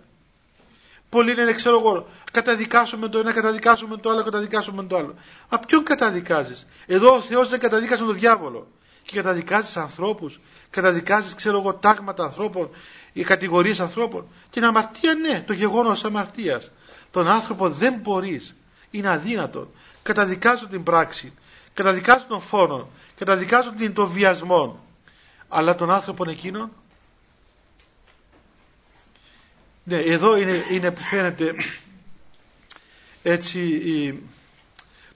Πολλοί λένε ξέρω εγώ καταδικάσουμε το ένα καταδικάσουμε το άλλο καταδικάσουμε το άλλο μα ποιον καταδικάζεις; Εδώ ο Θεός δεν καταδίκασε τον διάβολο. Και καταδικάζεις ανθρώπους. Καταδικάζεις ξέρω εγώ τάγματα ανθρώπων ή κατηγορίες ανθρώπων. Την αμαρτία ναι το γεγονός αμαρτίας. Τον άνθρωπο δεν μπορείς. Είναι αδύνατο καταδικάζω την πράξη καταδικάζουν τον φόνο, καταδικάζουν την, τον βιασμό. Αλλά τον άνθρωπο εκείνον, ναι, εδώ είναι, είναι που φαίνεται έτσι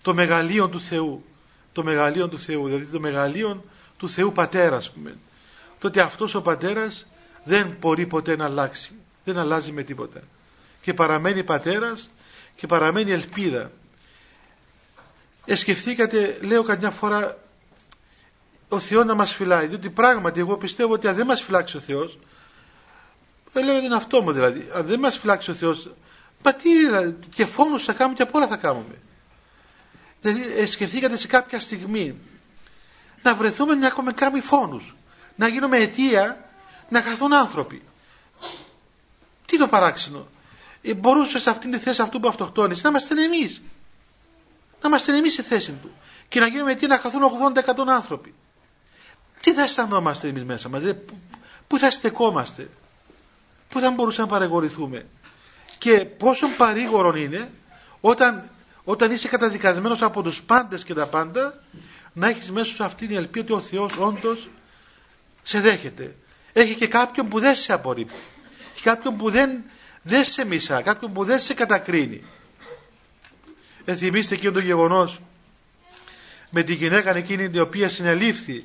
το μεγαλείο του Θεού. Το μεγαλείο του Θεού, δηλαδή το μεγαλείο του Θεού Πατέρα, ας πούμε. Τότε αυτός ο Πατέρας δεν μπορεί ποτέ να αλλάξει. Δεν αλλάζει με τίποτα. Και παραμένει Πατέρας και παραμένει ελπίδα εσκεφθήκατε, λέω καμιά φορά, ο Θεός να μας φυλάει. Διότι πράγματι εγώ πιστεύω ότι αν δεν μας φυλάξει ο Θεός, ε, λέω είναι αυτό μου δηλαδή, αν δεν μας φυλάξει ο Θεός, μα τι δηλαδή, και φόνους θα κάνουμε και απ' όλα θα κάνουμε. Δηλαδή σκεφτήκατε σε κάποια στιγμή να βρεθούμε να έχουμε κάνει φόνους, να γίνουμε αιτία να χαθούν άνθρωποι. Τι το παράξενο; Ε, μπορούσες σε αυτήν τη θέση αυτού που αυτοκτόνησες να είμαστε εμείς να είμαστε εμεί στη θέση του και να γίνουμε τι να χαθούν 80% άνθρωποι. Τι θα αισθανόμαστε εμείς μέσα μας, πού θα στεκόμαστε, πού θα μπορούσαμε να παρεγορηθούμε. Και πόσο παρήγορο είναι όταν, όταν είσαι καταδικασμένος από τους πάντες και τα πάντα να έχεις μέσα σου αυτήν την ελπίδα ότι ο Θεός όντως σε δέχεται. Έχει και κάποιον που δεν σε απορρίπτει. Έχει κάποιον που δεν, δεν σε μισά, κάποιον που δεν σε κατακρίνει. Ενθυμίστε εκείνο το γεγονός με την γυναίκα εκείνη η οποία συνελήφθη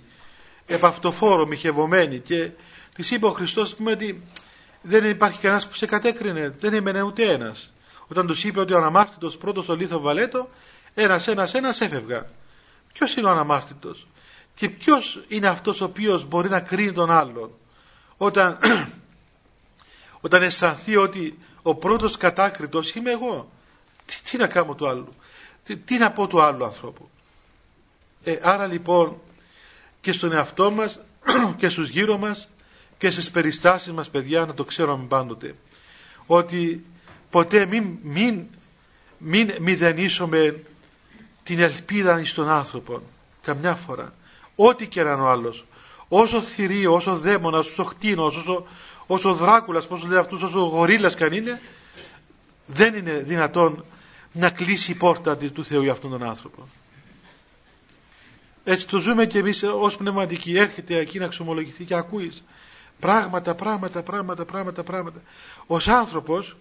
επ' αυτοφόρο μοιχευωμένη και της είπε ο Χριστός πούμε, ότι δεν υπάρχει κανένας που σε κατέκρινε, δεν έμενε ούτε ένας. Όταν τους είπε ότι ο αναμάστητος πρώτος στο λίθο βαλέτο, ένας ένας ένας έφευγα. Ποιος είναι ο αναμάστητος και ποιος είναι αυτός ο οποίος μπορεί να κρίνει τον άλλον. Όταν, όταν αισθανθεί ότι ο πρώτος κατάκριτος είμαι εγώ. Τι, τι να κάνω του άλλου. Τι, τι να πω του άλλου ανθρώπου. Ε, άρα λοιπόν και στον εαυτό μας και στους γύρω μας και στις περιστάσεις μας παιδιά να το ξέρουμε πάντοτε ότι ποτέ μην, μην, μην μηδενίσουμε την ελπίδα στον άνθρωπο καμιά φορά ό,τι και να ο άλλος όσο θηρίο, όσο δαίμονας, όσο χτίνος όσο, όσο δράκουλας, πώς λέει αυτούς, όσο γορίλας καν είναι δεν είναι δυνατόν να κλείσει η πόρτα του Θεού για αυτόν τον άνθρωπο έτσι το ζούμε και εμείς ως πνευματικοί έρχεται εκεί να ξομολογηθεί και ακούεις πράγματα, πράγματα, πράγματα, πράγματα, πράγματα. Ως άνθρωπος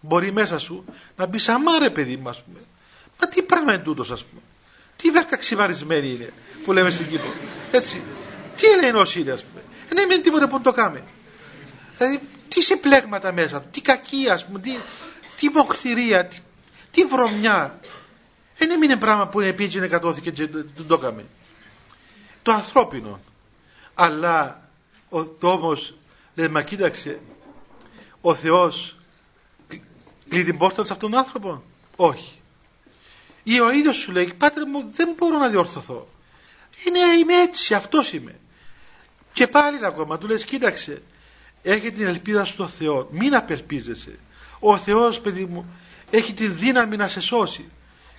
μπορεί μέσα σου να μπει σαμάρε παιδί μου ας πούμε. Μα τι πράγμα είναι τούτος ας πούμε. Τι βέρκα ξυβαρισμένη είναι που λέμε στην Κύπρο. Έτσι. Τι ελεηνός είναι ας πούμε. Ε, δεν είναι τίποτα που το κάμε. Δηλαδή τι σε πλέγματα μέσα του. Τι κακία ας πούμε. Τι, τι μοχθηρία. Τι, τι βρωμιά. Δεν είναι πράγμα που είναι πήγαινε κατώθηκε και το έκαμε. Το ανθρώπινο. Αλλά ο, το όμως λέει μα κοίταξε ο Θεός κλείνει την πόρτα σε αυτόν τον άνθρωπο; Όχι. Ή ο ίδιος σου λέει πάτερ μου δεν μπορώ να διορθωθώ. Είναι, είμαι έτσι, αυτός είμαι. Και πάλι ακόμα του λες κοίταξε έχει την ελπίδα στο Θεό. Μην απελπίζεσαι. Ο Θεός παιδί μου έχει τη δύναμη να σε σώσει.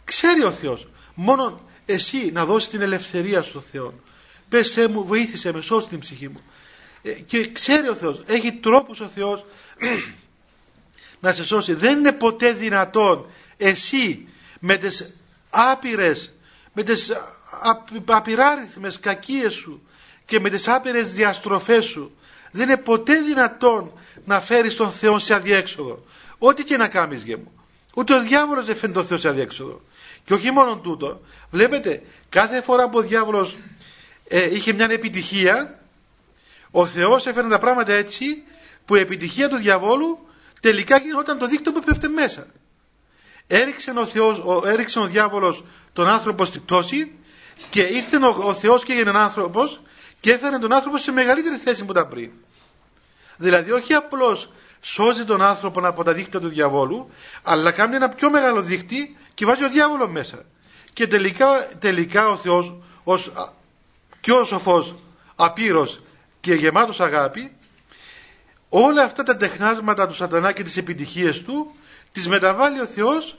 Ξέρει ο Θεός. Μόνο εσύ να δώσεις την ελευθερία στο Θεό. Πες μου, βοήθησε με, σώσει την ψυχή μου. Ε, και ξέρει ο Θεός. Έχει τρόπους ο Θεός να σε σώσει. Δεν είναι ποτέ δυνατόν εσύ με τις άπειρες, με τις απειράριθμες κακίες σου και με τις άπειρες διαστροφές σου δεν είναι ποτέ δυνατόν να φέρεις τον Θεό σε αδιέξοδο. Ό,τι και να κάνεις γε μου. Ούτε ο διάβολος δεν φέρνει τον Θεός σε αδιέξοδο. Και όχι μόνο τούτο. Βλέπετε, κάθε φορά που ο διάβολος ε, είχε μια επιτυχία, ο Θεός έφερε τα πράγματα έτσι που η επιτυχία του διαβόλου τελικά γινόταν το δίκτυο που πέφτει μέσα. Έριξε ο, Θεός, ο, έριξε ο διάβολος τον άνθρωπο στην πτώση και ήρθε ο, ο Θεός και έγινε άνθρωπος και έφερε τον άνθρωπο σε μεγαλύτερη θέση που ήταν πριν. Δηλαδή όχι απλώς σώζει τον άνθρωπο από τα δίκτυα του διαβόλου αλλά κάνει ένα πιο μεγάλο δίκτυ και βάζει ο διάβολος μέσα. Και τελικά, τελικά ο Θεός ως πιο σοφός, απείρος και γεμάτος αγάπη όλα αυτά τα τεχνάσματα του σατανά και τις επιτυχίες του τις μεταβάλλει ο Θεός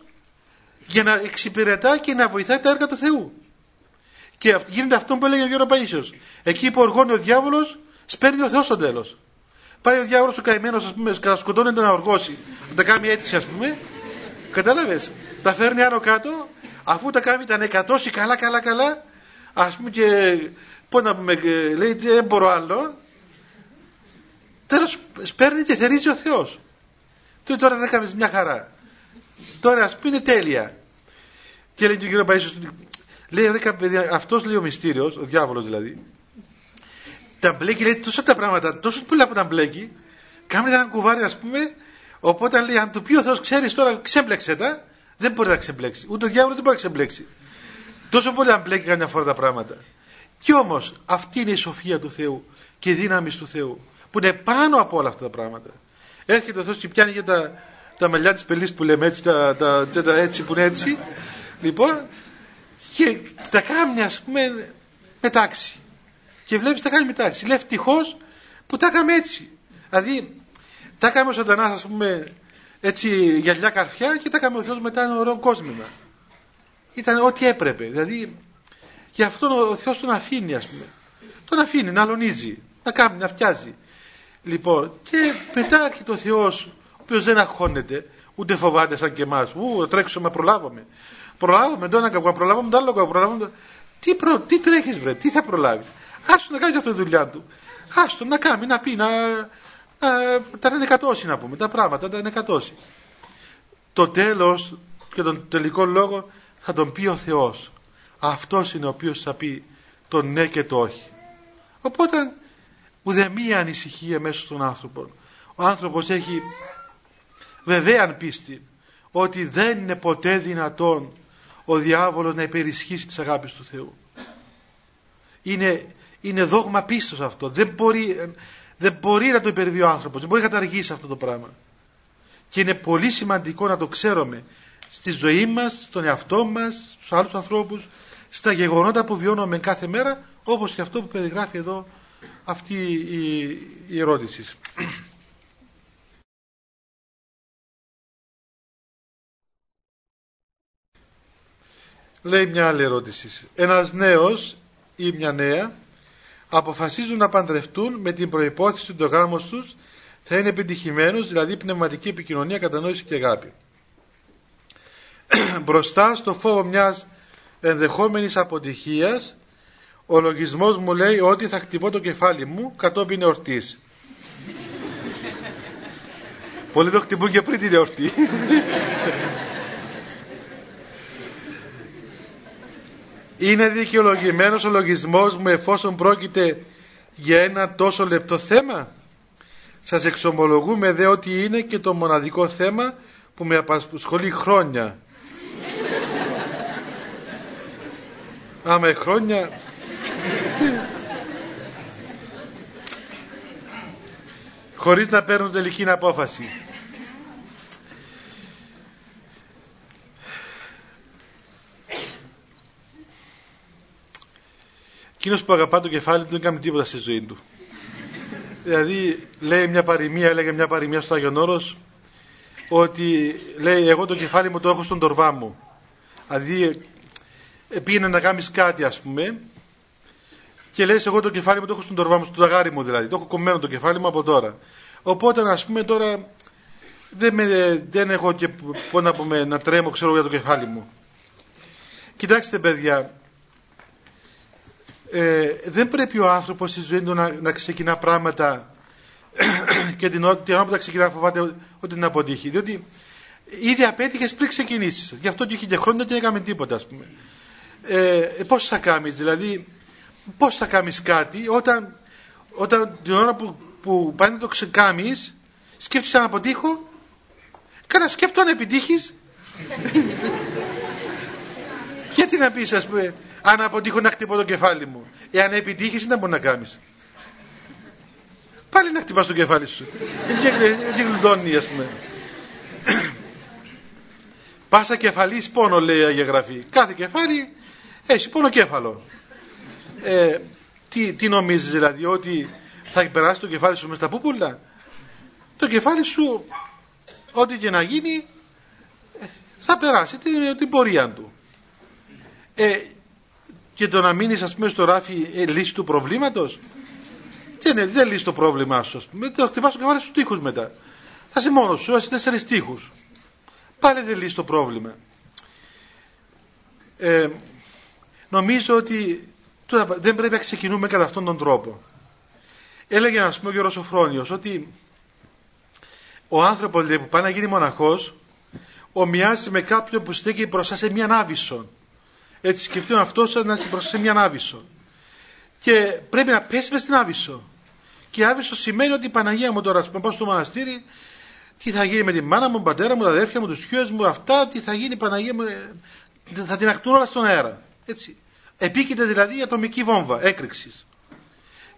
για να εξυπηρετά και να βοηθάει τα έργα του Θεού. Και γίνεται αυτό που έλεγε ο Γιώργο Παΐσιος. Εκεί που οργώνει ο διάβολος, σπέρνει ο Θεός στο τέλος. Πάει ο διάβολος ο καημένος, ας πούμε, κατασκοτώνεται να οργώσει. Να τα κάνει έτσι, ας πούμε. Κατάλαβες; Τα φέρνει άνω κάτω, αφού τα κάνει τα νεκατώσει καλά, καλά, καλά, ας πούμε και, πώς να πούμε, λέει, δεν μπορώ άλλο. Τέλος, σπέρνει και θερίζει ο Θεός. Τι τώρα δεν έκαμες μια χαρά. Τώρα ας πούμε είναι τέλεια. Και λέει και ο κύριος Παΐσιος, λέει, δέκα παιδιά, αυτός λέει ο μυστήριος, ο διάβολος δηλαδή, τα μπλέκει, λέει τόσο τα πράγματα, τόσο πολλά που τα μπλέκει, κάνει ένα κουβάρι, ας πούμε, οπότε λέει, αν του πει ο Θεός, ξέρεις τώρα, ξέμπλεξε τα, δεν μπορεί να ξεμπλέξει. Ούτε ο διάβολος δεν μπορεί να ξεμπλέξει. Τόσο πολύ αν μπλέκει καμιά φορά τα πράγματα. Κι όμως, αυτή είναι η σοφία του Θεού και η δύναμη του Θεού, που είναι πάνω από όλα αυτά τα πράγματα. Έρχεται ο Θεός και πιάνει για τα, τα μαλλιά της πελής που λέμε έτσι, τα, τα, τα, έτσι που είναι έτσι, λοιπόν, και τα κάνει, ας πούμε, μετάξει και βλέπεις τα κάνει μετάξυ. Λέει ευτυχώς που τα έκαμε έτσι. Δηλαδή τα έκαμε ο σατανάς ας πούμε έτσι γυαλιά καρφιά και τα έκαμε ο Θεός μετά ένα ωραίο κόσμημα. Ήταν ό,τι έπρεπε. Δηλαδή γι' αυτό ο Θεός τον αφήνει ας πούμε. Τον αφήνει να αλωνίζει, να κάνει, να φτιάζει. Λοιπόν και μετά έρχεται ο Θεός ο οποίος δεν αγχώνεται ούτε φοβάται σαν και εμάς. Ου, τρέξουμε, προλάβουμε. Προλάβουμε το ένα κακό, προλάβουμε το άλλο κακό, προλάβουμε Τι, προ... τι τρέχεις βρε, τι θα προλάβεις. Άστο να κάνει αυτή τη δουλειά του. Άστο να κάνει, να πει, να, να τα ενεκατώσει να πούμε, τα πράγματα, τα ενεκατώσει. Το τέλος και τον τελικό λόγο θα τον πει ο Θεός. Αυτός είναι ο οποίος θα πει το ναι και το όχι. Οπότε ουδέμια ανησυχία μέσα στον άνθρωπο. Ο άνθρωπος έχει βεβαία πίστη ότι δεν είναι ποτέ δυνατόν ο διάβολος να υπερισχύσει τις αγάπης του Θεού. Είναι, είναι δόγμα πίστος αυτό. Δεν μπορεί, δεν μπορεί να το υπερβεί ο άνθρωπος. Δεν μπορεί να καταργήσει αυτό το πράγμα. Και είναι πολύ σημαντικό να το ξέρουμε στη ζωή μας, στον εαυτό μας, στους άλλους ανθρώπους, στα γεγονότα που βιώνουμε κάθε μέρα, όπως και αυτό που περιγράφει εδώ αυτή η, η ερώτηση. Λέει μια άλλη ερώτηση. Ένας νέος ή μια νέα αποφασίζουν να παντρευτούν με την προϋπόθεση ότι ο γάμος τους θα είναι επιτυχημένος, δηλαδή πνευματική επικοινωνία, κατανόηση και αγάπη. Μπροστά στο φόβο μιας ενδεχόμενης αποτυχίας, ο λογισμός μου λέει ότι θα χτυπώ το κεφάλι μου κατόπιν εορτής. Πολλοί το χτυπούν και πριν την εορτή. Είναι δικαιολογημένος ο λογισμός μου εφόσον πρόκειται για ένα τόσο λεπτό θέμα. Σας εξομολογούμε δε ότι είναι και το μοναδικό θέμα που με απασχολεί χρόνια. Άμα χρόνια... χωρίς να παίρνουν τελική απόφαση. Εκείνος που αγαπά το κεφάλι του δεν κάνει τίποτα στη ζωή του. δηλαδή, λέει μια παροιμία, έλεγε μια παροιμία στο Άγιον Όρος, ότι λέει, εγώ το κεφάλι μου το έχω στον τορβά μου. Δηλαδή, πήγαινε να κάνεις κάτι, ας πούμε, και λες εγώ το κεφάλι μου το έχω στον τορβά μου, στο ταγάρι μου δηλαδή. Το έχω κομμένο το κεφάλι μου από τώρα. Οπότε, ας πούμε, τώρα δεν, με, δεν έχω και να, πούμε, να τρέμω, ξέρω για το κεφάλι μου. Κοιτάξτε, παιδιά, ε, δεν πρέπει ο άνθρωπος στη ζωή του να, να ξεκινά πράγματα και την, την ώρα που τα ξεκινά φοβάται ότι να αποτύχει. Διότι ήδη απέτυχες πριν ξεκινήσεις. Γι' αυτό και είχε και χρόνια και δεν έκαμε τίποτα, ας πούμε. Ε, ε πώς θα κάνεις, δηλαδή, πώς θα κάνεις κάτι όταν, όταν την ώρα που, που πάει να το ξεκάμεις, σκέφτεσαι να αποτύχω, Κάνα σκέφτομαι να επιτύχεις; Γιατί να πεις, ας πούμε, αν αποτύχω να χτυπώ το κεφάλι μου. Εάν επιτύχεις, δεν μπορεί να κάνεις. Πάλι να χτυπάς το κεφάλι σου. Δεν γλουτώνει, ας πούμε. Πάσα κεφαλής πόνο, λέει η Αγία Γραφή. Κάθε κεφάλι έχει πόνο κέφαλο. Ε, τι, τι νομίζεις δηλαδή, ότι θα περάσει το κεφάλι σου μες στα πούπουλα; Το κεφάλι σου, ό,τι και να γίνει, ε, θα περάσει την, την πορεία του. Ε, και το να μείνεις, ας πούμε, στο ράφι ε, λύση του προβλήματος. Δεν, δεν λύσει το πρόβλημά σου, ας πούμε. Το χτυπάς το κεφάλι στους τείχου μετά. Θα είσαι μόνος σου, θα είσαι τέσσερις τείχου. Πάλι δεν λύσει το πρόβλημα. Ε, νομίζω ότι δεν πρέπει να ξεκινούμε κατά αυτόν τον τρόπο. Έλεγε, ας πούμε, ο Γιώργος Σοφρόνιος ότι ο άνθρωπος που πάει να γίνει μοναχός ομοιάζει με κάποιον που στέκει μπροστά σε μια άβυσσο. Έτσι σκεφτεί αυτό να είσαι μπροστά σε μια άβυσσο. Και πρέπει να πέσει μες στην άβυσσο. Και άβυσσο σημαίνει ότι η Παναγία μου τώρα, ας πάω στο μοναστήρι, τι θα γίνει με τη μάνα μου, τον πατέρα μου, τα αδέρφια μου, τους χιού μου, αυτά, τι θα γίνει η Παναγία μου, ε, θα την ακτούν όλα στον αέρα. Έτσι. Επίκειται δηλαδή η ατομική βόμβα έκρηξης.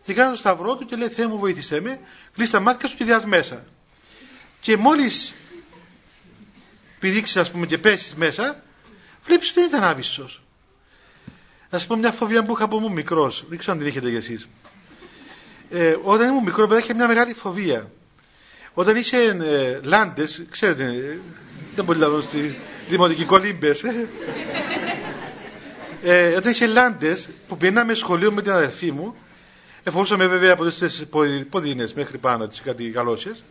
Και κάνει το σταυρό του και λέει: Θεέ μου, βοήθησέ με, κλείσει τα μάτια σου και διάς μέσα. Και μόλις πηδήξεις, ας πούμε, και πέσεις μέσα, βλέπεις ότι δεν ήταν άβυσσος. Να σα πω μια φοβία που είχα από μου μικρός. Δεν ξέρω αν την έχετε κι εσείς. Ε, όταν ήμουν μικρός, παιδάκι, είχε μια μεγάλη φοβία. Όταν είσαι ε, λάντες, ξέρετε, ε, δεν μπορεί να λέω στη δημοτική κολύμπες. Ε. ε, όταν είσαι λάντες, που πηγαίναμε σχολείο με την αδερφή μου, εφόσον με βέβαια από τις ποδίνες μέχρι πάνω, τις κάτι γαλώσιες,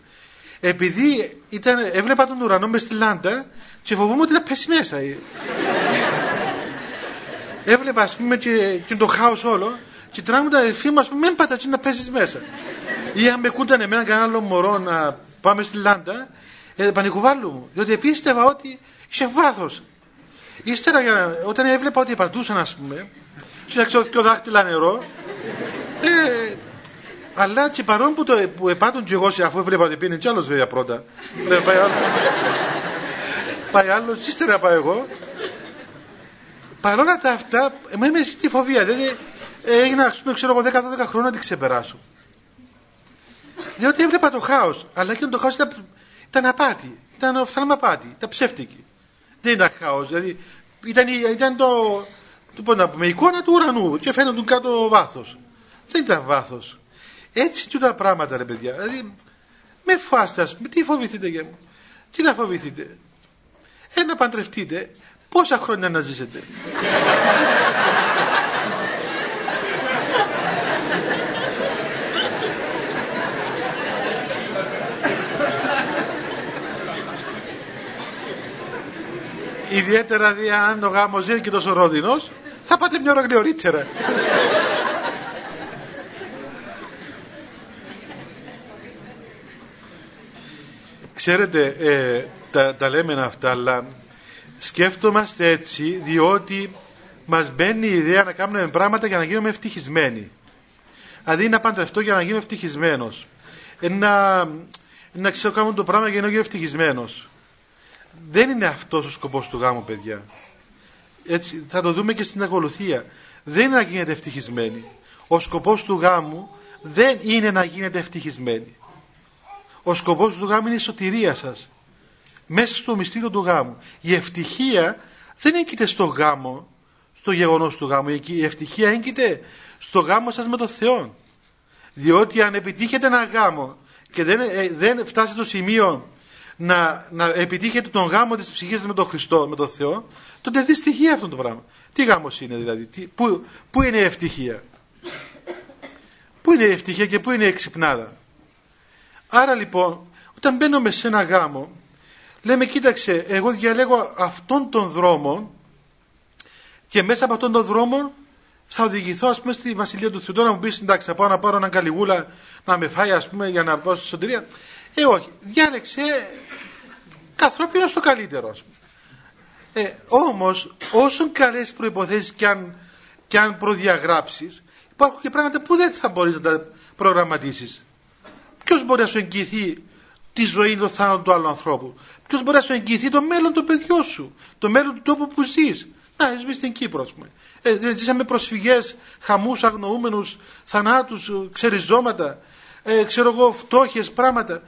επειδή ήταν, έβλεπα τον ουρανό μες στη λάντα και φοβούμαι ότι θα πέσει μέσα έβλεπα ας πούμε και, και το χάος όλο και τράγουν τα αδερφή μου ας πούμε μην πατατσί να πέσεις μέσα ή αν με κούνταν εμένα κανένα άλλο μωρό να πάμε στη λάντα ε, μου διότι πίστευα ότι είσαι βάθος ύστερα όταν έβλεπα ότι πατούσαν ας πούμε και να ξέρω και δάχτυλα νερό ε, αλλά και παρόν που, το, που επάτουν και εγώ αφού έβλεπα ότι πίνει κι άλλος βέβαια πρώτα πάει άλλος, ύστερα πάω εγώ. Παρόλα τα αυτά, εμένα με τη φοβία. Δηλαδή, έγινα, ας πούμε, ξέρω εγώ, 10-12 χρόνια να την ξεπεράσω. Διότι έβλεπα το χάος. Αλλά και το χάος ήταν, ήταν απάτη. Ήταν οφθαλμαπάτη. Ήταν ψεύτικη. Δεν ήταν χάος. Δηλαδή, ήταν, ήταν το, το, πω να πούμε, εικόνα του ουρανού και φαίνονταν κάτω βάθος. Δεν ήταν βάθος. Έτσι και τα πράγματα, ρε παιδιά. Δηλαδή, με φάστε, πούμε, τι φοβηθείτε για μου. Τι να φοβηθείτε. Ένα παντρευτείτε. Πόσα χρόνια να ζήσετε; Ιδιαίτερα δι' αν το γάμος ζει και τόσο ρόδινος, θα πάτε μια ώρα γλυωρίτερα. Ξέρετε, ε, τα, τα λέμε αυτά, αλλά σκέφτομαστε έτσι διότι μας μπαίνει η ιδέα να κάνουμε πράγματα για να γίνουμε ευτυχισμένοι. Δηλαδή να παντρευτώ για να γίνω ευτυχισμένος. Ε, να, να ξέρω κάνω το πράγμα για να γίνω ευτυχισμένος. Δεν είναι αυτός ο σκοπός του γάμου, παιδιά. Έτσι, θα το δούμε και στην ακολουθία. Δεν είναι να γίνετε ευτυχισμένοι. Ο σκοπός του γάμου δεν είναι να γίνετε ευτυχισμένοι. Ο σκοπός του γάμου είναι η σωτηρία σας. Μέσα στο μυστήριο του γάμου. Η ευτυχία δεν έγκυται στο γάμο, στο γεγονός του γάμου. Η ευτυχία έγκυται στο γάμο σας με τον Θεό. Διότι αν επιτύχετε ένα γάμο και δεν, ε, δεν φτάσετε στο σημείο να, να επιτύχετε τον γάμο της ψυχής με τον Χριστό, με τον Θεό, τότε δυστυχία αυτό το πράγμα. Τι γάμος είναι δηλαδή, τι, πού, πού είναι η ευτυχία; Πού είναι η ευτυχία και πού είναι η εξυπνάδα; Άρα λοιπόν, όταν μπαίνουμε σε ένα γάμο, λέμε κοίταξε, εγώ διαλέγω αυτόν τον δρόμο και μέσα από αυτόν τον δρόμο θα οδηγηθώ ας πούμε στη Βασιλεία του Θεού. Τώρα να μου πεις εντάξει θα πάω να πάρω έναν καλιγούλα να με φάει ας πούμε για να πάω στη σωτηρία. Ε όχι, διάλεξε καθρόπινο στο καλύτερο ας πούμε. Ε, όμως όσο καλές προϋποθέσεις και αν, και αν προδιαγράψεις υπάρχουν και πράγματα που δεν θα μπορείς να τα προγραμματίσεις. Ποιος μπορεί να σου εγγυηθεί τη ζωή ή το θάνατο του άλλου ανθρώπου. Ποιος μπορεί να σου εγγυηθεί το μέλλον των παιδιών σου, το μέλλον του τόπου που ζεις. Να, εμείς στην Κύπρο, ας πούμε. Ε, δεν ζήσαμε προσφυγές, χαμούς, αγνοούμενους, θανάτους, ξεριζώματα, ε, ξέρω εγώ, φτώχειες, πράγματα.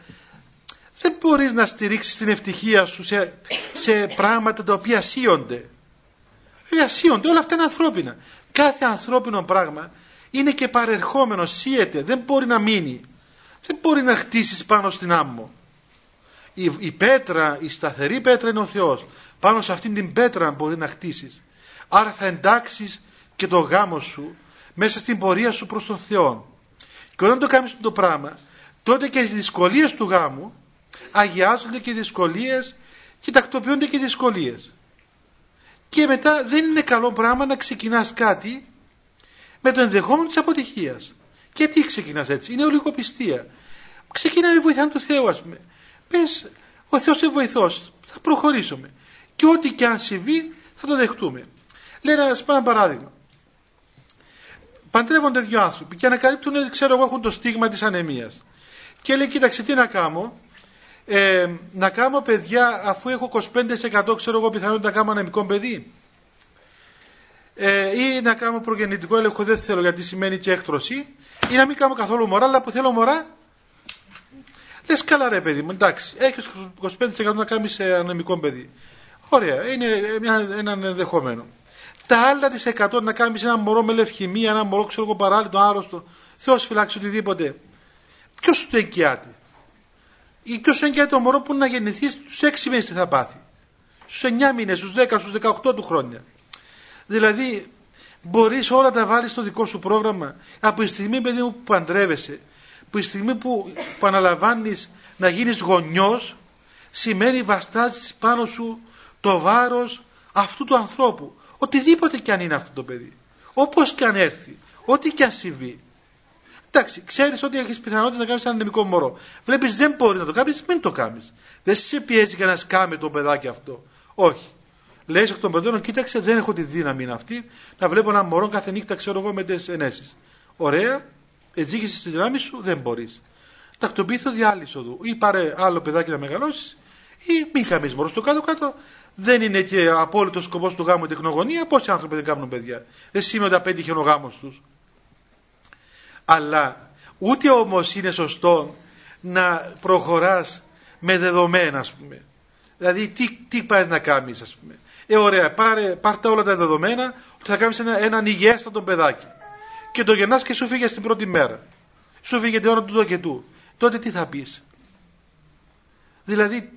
Δεν μπορείς να στηρίξεις την ευτυχία σου σε, σε πράγματα τα οποία ασύονται. Ε, ασύονται, όλα αυτά είναι ανθρώπινα. Κάθε ανθρώπινο πράγμα είναι και παρερχόμενο, σύεται, δεν μπορεί να μείνει δεν μπορεί να χτίσεις πάνω στην άμμο. Η, η πέτρα, η σταθερή πέτρα είναι ο Θεός. Πάνω σε αυτήν την πέτρα μπορεί να χτίσεις. Άρα θα εντάξεις και το γάμο σου μέσα στην πορεία σου προς τον Θεό. Και όταν το κάνεις το πράγμα, τότε και οι δυσκολίες του γάμου αγιάζονται και οι δυσκολίες και τακτοποιούνται και οι δυσκολίες. Και μετά δεν είναι καλό πράγμα να ξεκινάς κάτι με το ενδεχόμενο της αποτυχίας. Γιατί ξεκινάς έτσι, είναι ολιγοπιστία. Ξεκινάμε βοηθάνε του Θεού, ας πούμε. Πες, ο Θεός είναι βοηθός, θα προχωρήσουμε. Και ό,τι και αν συμβεί, θα το δεχτούμε. Λέει να σα πω ένα παράδειγμα. Παντρεύονται δύο άνθρωποι και ανακαλύπτουν, ξέρω εγώ, έχουν το στίγμα της ανεμίας. Και λέει, κοίταξε, τι να κάνω, ε, να κάνω παιδιά αφού έχω 25% ξέρω εγώ πιθανότητα να κάνω ανεμικό παιδί ε, ή να κάνω προγεννητικό έλεγχο δεν θέλω γιατί σημαίνει και έκτρωση ή να μην κάνω καθόλου μωρά αλλά που θέλω μωρά. Λες καλά ρε παιδί μου εντάξει έχεις 25% να κάνεις σε ανεμικό παιδί ωραία είναι μια, ένα ενδεχόμενο. Τα άλλα της 100 να κάνεις ένα μωρό με λευχημία ένα μωρό ξέρω εγώ παράλληλο άρρωστο Θεός φυλάξει οτιδήποτε. Ποιος σου το εγγυάται; Ή ποιος σου εγγυάται το μωρό που να γεννηθείς στους 6 μήνες τι θα πάθει; Στους 9 μήνες, στους 10, στους 18 του χρόνια Δηλαδή, μπορείς όλα τα βάλεις στο δικό σου πρόγραμμα. Από τη στιγμή, παιδί μου, που παντρεύεσαι, από τη στιγμή που, που αναλαμβάνεις να γίνεις γονιός, σημαίνει βαστάζεις πάνω σου το βάρος αυτού του ανθρώπου. Οτιδήποτε και αν είναι αυτό το παιδί. Όπως και αν έρθει. Ό,τι και αν συμβεί. Εντάξει, ξέρεις ότι έχεις πιθανότητα να κάνεις ένα ανεμικό μωρό. Βλέπεις δεν μπορείς να το κάνεις, μην το κάνεις. Δεν σε πιέζει να σκάμε το παιδάκι αυτό. Όχι. Λέει εκ των προτέρων, κοίταξε, δεν έχω τη δύναμη αυτή να βλέπω ένα μωρό κάθε νύχτα, ξέρω εγώ, με τις ενέσεις. Ωραία, εζήγησες τη δυνάμεις σου, δεν μπορείς. Τακτοποιήθω διάλυσο του. Ή πάρε άλλο παιδάκι να μεγαλώσεις, ή μην κάνει μόνο στο κάτω-κάτω. Δεν είναι και απόλυτο σκοπός του γάμου η τεχνογωνία. Πόσοι άνθρωποι δεν κάνουν παιδιά. Δεν σημαίνει ότι απέτυχε ο γάμος τους. Αλλά ούτε όμως είναι σωστό να προχωράς με δεδομένα ας πούμε. Δηλαδή τι, τι πάει να κάνεις ας πούμε. Ε ωραία πάρε, πάρτε όλα τα δεδομένα ότι θα κάνεις ένα, έναν υγιέστατο παιδάκι. Και το γεννάς και σου φύγε την πρώτη μέρα. Σου φύγε την ώρα του το και του. Τότε τι θα πεις; Δηλαδή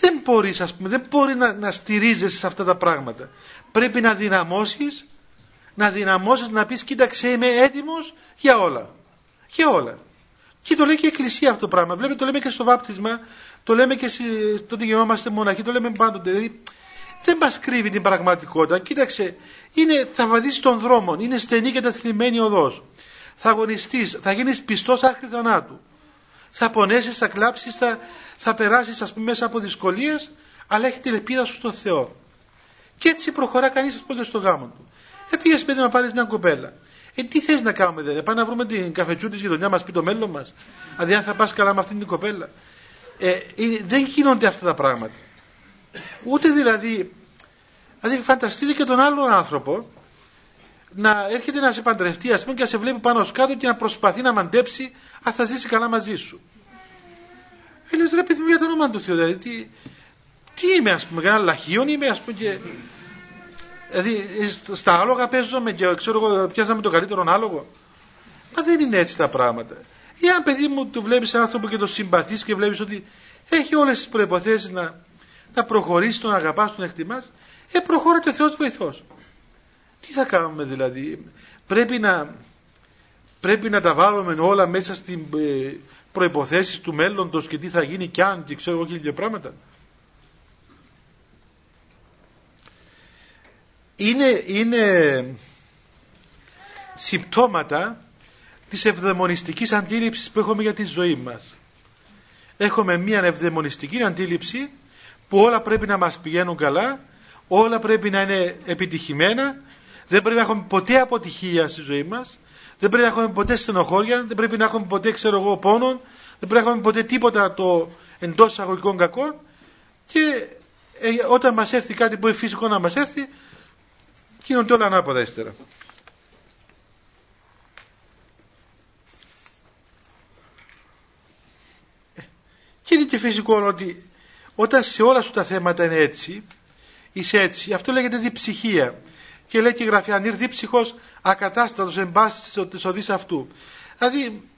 δεν μπορείς ας πούμε, δεν μπορεί να, να στηρίζεσαι σε αυτά τα πράγματα. Πρέπει να δυναμώσεις, να δυναμώσεις να πεις κοίταξε είμαι έτοιμος για όλα. Για όλα. Και το λέει και η Εκκλησία αυτό το πράγμα. Βλέπετε, το λέμε και στο βάπτισμα, το λέμε και στο ότι γινόμαστε μοναχοί, το λέμε πάντοτε. Δηλαδή, δεν μας κρύβει την πραγματικότητα. Κοίταξε, είναι, θα βαδίσει τον δρόμο, είναι στενή και τεθλιμμένη οδός. Θα αγωνιστείς, θα γίνεις πιστός άκρη θανάτου. Θα πονέσεις, θα κλάψεις, θα, θα περάσεις, ας πούμε, μέσα από δυσκολίες, αλλά έχει την ελπίδα σου στον Θεό. Και έτσι προχωρά κανείς, ας πούμε, και στο γάμο του. Επήγε παιδί να πάρεις μια κοπέλα. Ε, τι θες να κάνουμε, δεν πάμε να βρούμε την καφετσού της γειτονιάς μας, πει το μέλλον μας. Δηλαδή, αν θα πας καλά με αυτήν την κοπέλα. Ε, ε, δεν γίνονται αυτά τα πράγματα. Ούτε δηλαδή. Δηλαδή, φανταστείτε και τον άλλον άνθρωπο να έρχεται να σε παντρευτεί, ας πούμε, και να σε βλέπει πάνω κάτω και να προσπαθεί να μαντέψει αν θα ζήσει καλά μαζί σου. Ε, λες, ρε παιδί μου, για το όνομα του Θεού, δηλαδή, τι, τι είμαι, ας πούμε, κανένα λαχείο είμαι, ας πούμε, και Δηλαδή στα άλογα παίζουμε και ξέρω εγώ πιάσαμε το καλύτερο άλογο. Μα δεν είναι έτσι τα πράγματα. Ή αν παιδί μου του βλέπεις άνθρωπο και το συμπαθείς και βλέπεις ότι έχει όλες τις προϋποθέσεις να, να προχωρήσει, τον αγαπάς, τον εκτιμάς, ε προχώρα και ο Θεός βοηθός. Τι θα κάνουμε δηλαδή; Πρέπει να, πρέπει να τα βάλουμε όλα μέσα στην ε, προϋποθέσεις του μέλλοντος και τι θα γίνει κι αν και ξέρω εγώ και πράγματα. είναι, είναι συμπτώματα της ευδαιμονιστικής αντίληψης που έχουμε για τη ζωή μας. Έχουμε μια ευδαιμονιστική αντίληψη που όλα πρέπει να μας πηγαίνουν καλά, όλα πρέπει να είναι επιτυχημένα, δεν πρέπει να έχουμε ποτέ αποτυχία στη ζωή μας, δεν πρέπει να έχουμε ποτέ στενοχώρια, δεν πρέπει να έχουμε ποτέ ξέρω εγώ πόνο, δεν πρέπει να έχουμε ποτέ τίποτα το εντός εισαγωγικών κακών και ε, όταν μας έρθει κάτι που είναι φυσικό να μας έρθει γίνονται όλα ανάποδα ύστερα. Και είναι και φυσικό ότι όταν σε όλα σου τα θέματα είναι έτσι, είσαι έτσι, αυτό λέγεται διψυχία. Και λέει και η γραφή, αν ήρθε δίψυχος ακατάστατος εν πάση της οδής αυτού. Δηλαδή,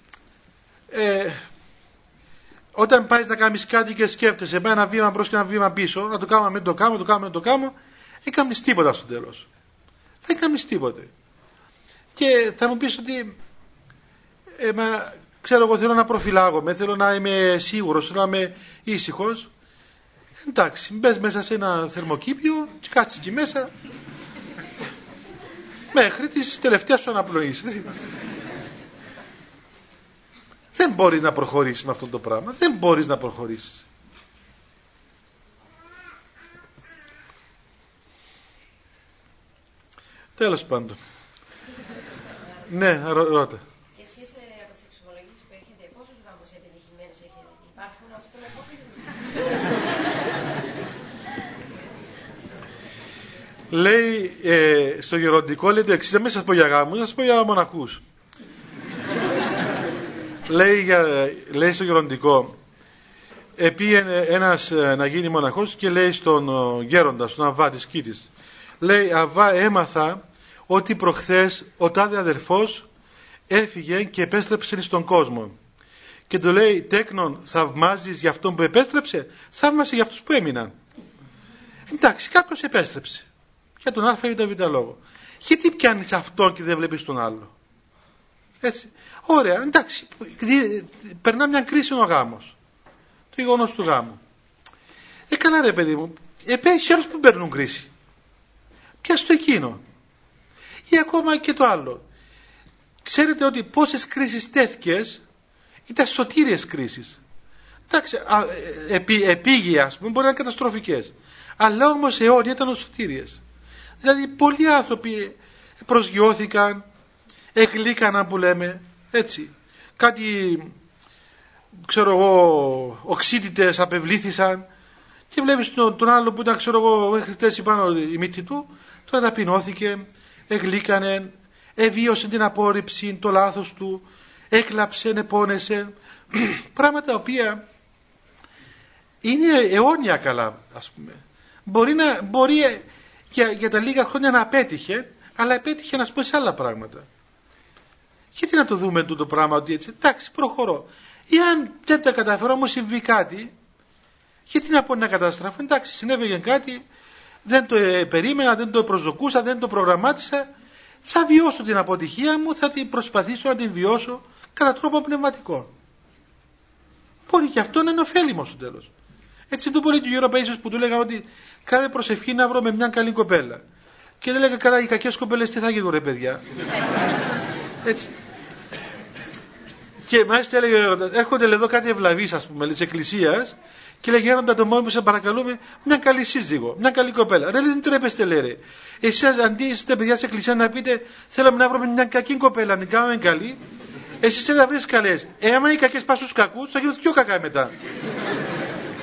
ε, όταν πάει να κάνεις κάτι και σκέφτεσαι, πάει ένα βήμα μπρος και ένα βήμα πίσω, να το κάνω, μην το κάνω, το κάνω, μην το κάνω, δεν κάνεις τίποτα στο τέλος δεν κάνεις τίποτε. Και θα μου πεις ότι ε, μα, ξέρω εγώ θέλω να προφυλάγομαι, θέλω να είμαι σίγουρος, θέλω να είμαι ήσυχος. Εντάξει, μπες μέσα σε ένα θερμοκήπιο και κάτσε εκεί μέσα μέχρι τις τελευταίες σου αναπνοής. Δεν μπορεί να προχωρήσεις με αυτό το πράγμα. Δεν μπορείς να προχωρήσεις. Τέλος πάντων. ναι, ρώτα. Και εσείς ε, από τις εξομολογήσεις που έχετε, πόσους γάμους επιτυχημένους έχετε, υπάρχουν ας πούμε Λέει ε, στο γεροντικό, λέει το εξής, δεν σας πω για γάμους, θα σας πω για μοναχούς. λέει, για, λέει στο γεροντικό, επήγαινε ένας ε, να γίνει μοναχός και λέει στον γέροντας, στον αβά της Κίτης, λέει Αβά έμαθα ότι προχθές ο τάδε αδερφός έφυγε και επέστρεψε στον κόσμο και του λέει τέκνον θαυμάζεις για αυτόν που επέστρεψε θαύμασε για αυτούς που έμειναν εντάξει κάποιος επέστρεψε για τον α ή τον β λόγο γιατί πιάνεις αυτόν και δεν βλέπεις τον άλλο; Έτσι ωραία εντάξει περνά μια κρίση ο γάμος το γεγονός του γάμου ε καλά ρε παιδί μου ε, άλλους που παίρνουν κρίση στο εκείνο. Ή ακόμα και το άλλο. Ξέρετε ότι πόσες κρίσεις τέθηκες ήταν σωτήριες κρίσεις. Εντάξει, ε, επί, επίγεια ας πούμε μπορεί να είναι καταστροφικές. Αλλά όμως αιώνια ήταν σωτήριες. Δηλαδή πολλοί άνθρωποι προσγειώθηκαν, εγλίκαναν που λέμε, έτσι. Κάτι, ξέρω εγώ, οξύτητες απευλήθησαν, Και βλέπεις τον, τον άλλο που ήταν, ξέρω εγώ, μέχρι χτες πάνω η μύτη του, τώρα ταπεινώθηκε, εγλίκανε, εβίωσε την απόρριψη, το λάθος του, έκλαψε, επώνεσε. Πράγματα τα οποία είναι αιώνια καλά, ας πούμε. Μπορεί, να, μπορεί για, για τα λίγα χρόνια να απέτυχε, αλλά απέτυχε να πούμε σε άλλα πράγματα. Γιατί να το δούμε το πράγμα ότι έτσι, εντάξει, προχωρώ. Ή αν δεν τα καταφέρω, όμως συμβεί κάτι, γιατί να πω να καταστραφώ, εντάξει, συνέβαινε κάτι, δεν το ε, περίμενα, δεν το προσδοκούσα, δεν το προγραμμάτισα, θα βιώσω την αποτυχία μου, θα την προσπαθήσω να την βιώσω κατά τρόπο πνευματικό. Μπορεί και αυτό να είναι ωφέλιμο στο τέλος. Έτσι το πολύ του Γιώργο Παίσιο που του έλεγα ότι κάνε προσευχή να βρω με μια καλή κοπέλα. Και δεν έλεγα καλά, οι κακές κοπέλες τι θα γίνουν, ρε παιδιά. Έτσι. Και μάλιστα έλεγε έρχονται εδώ κάτι ευλαβείς, ας πούμε, της εκκλησίας και λέει Γέροντα το μόνο που σε παρακαλούμε, μια καλή σύζυγο, μια καλή κοπέλα. Ρε δεν τρέπεστε, λέει ρε. Εσείς αντί είστε παιδιά της εκκλησίας να πείτε, θέλουμε να βρούμε μια κακή κοπέλα, να κάνουμε καλή. Εσείς θέλετε να βρει καλές. Έμα οι κακές πας στους κακούς, θα γίνουν πιο κακά μετά.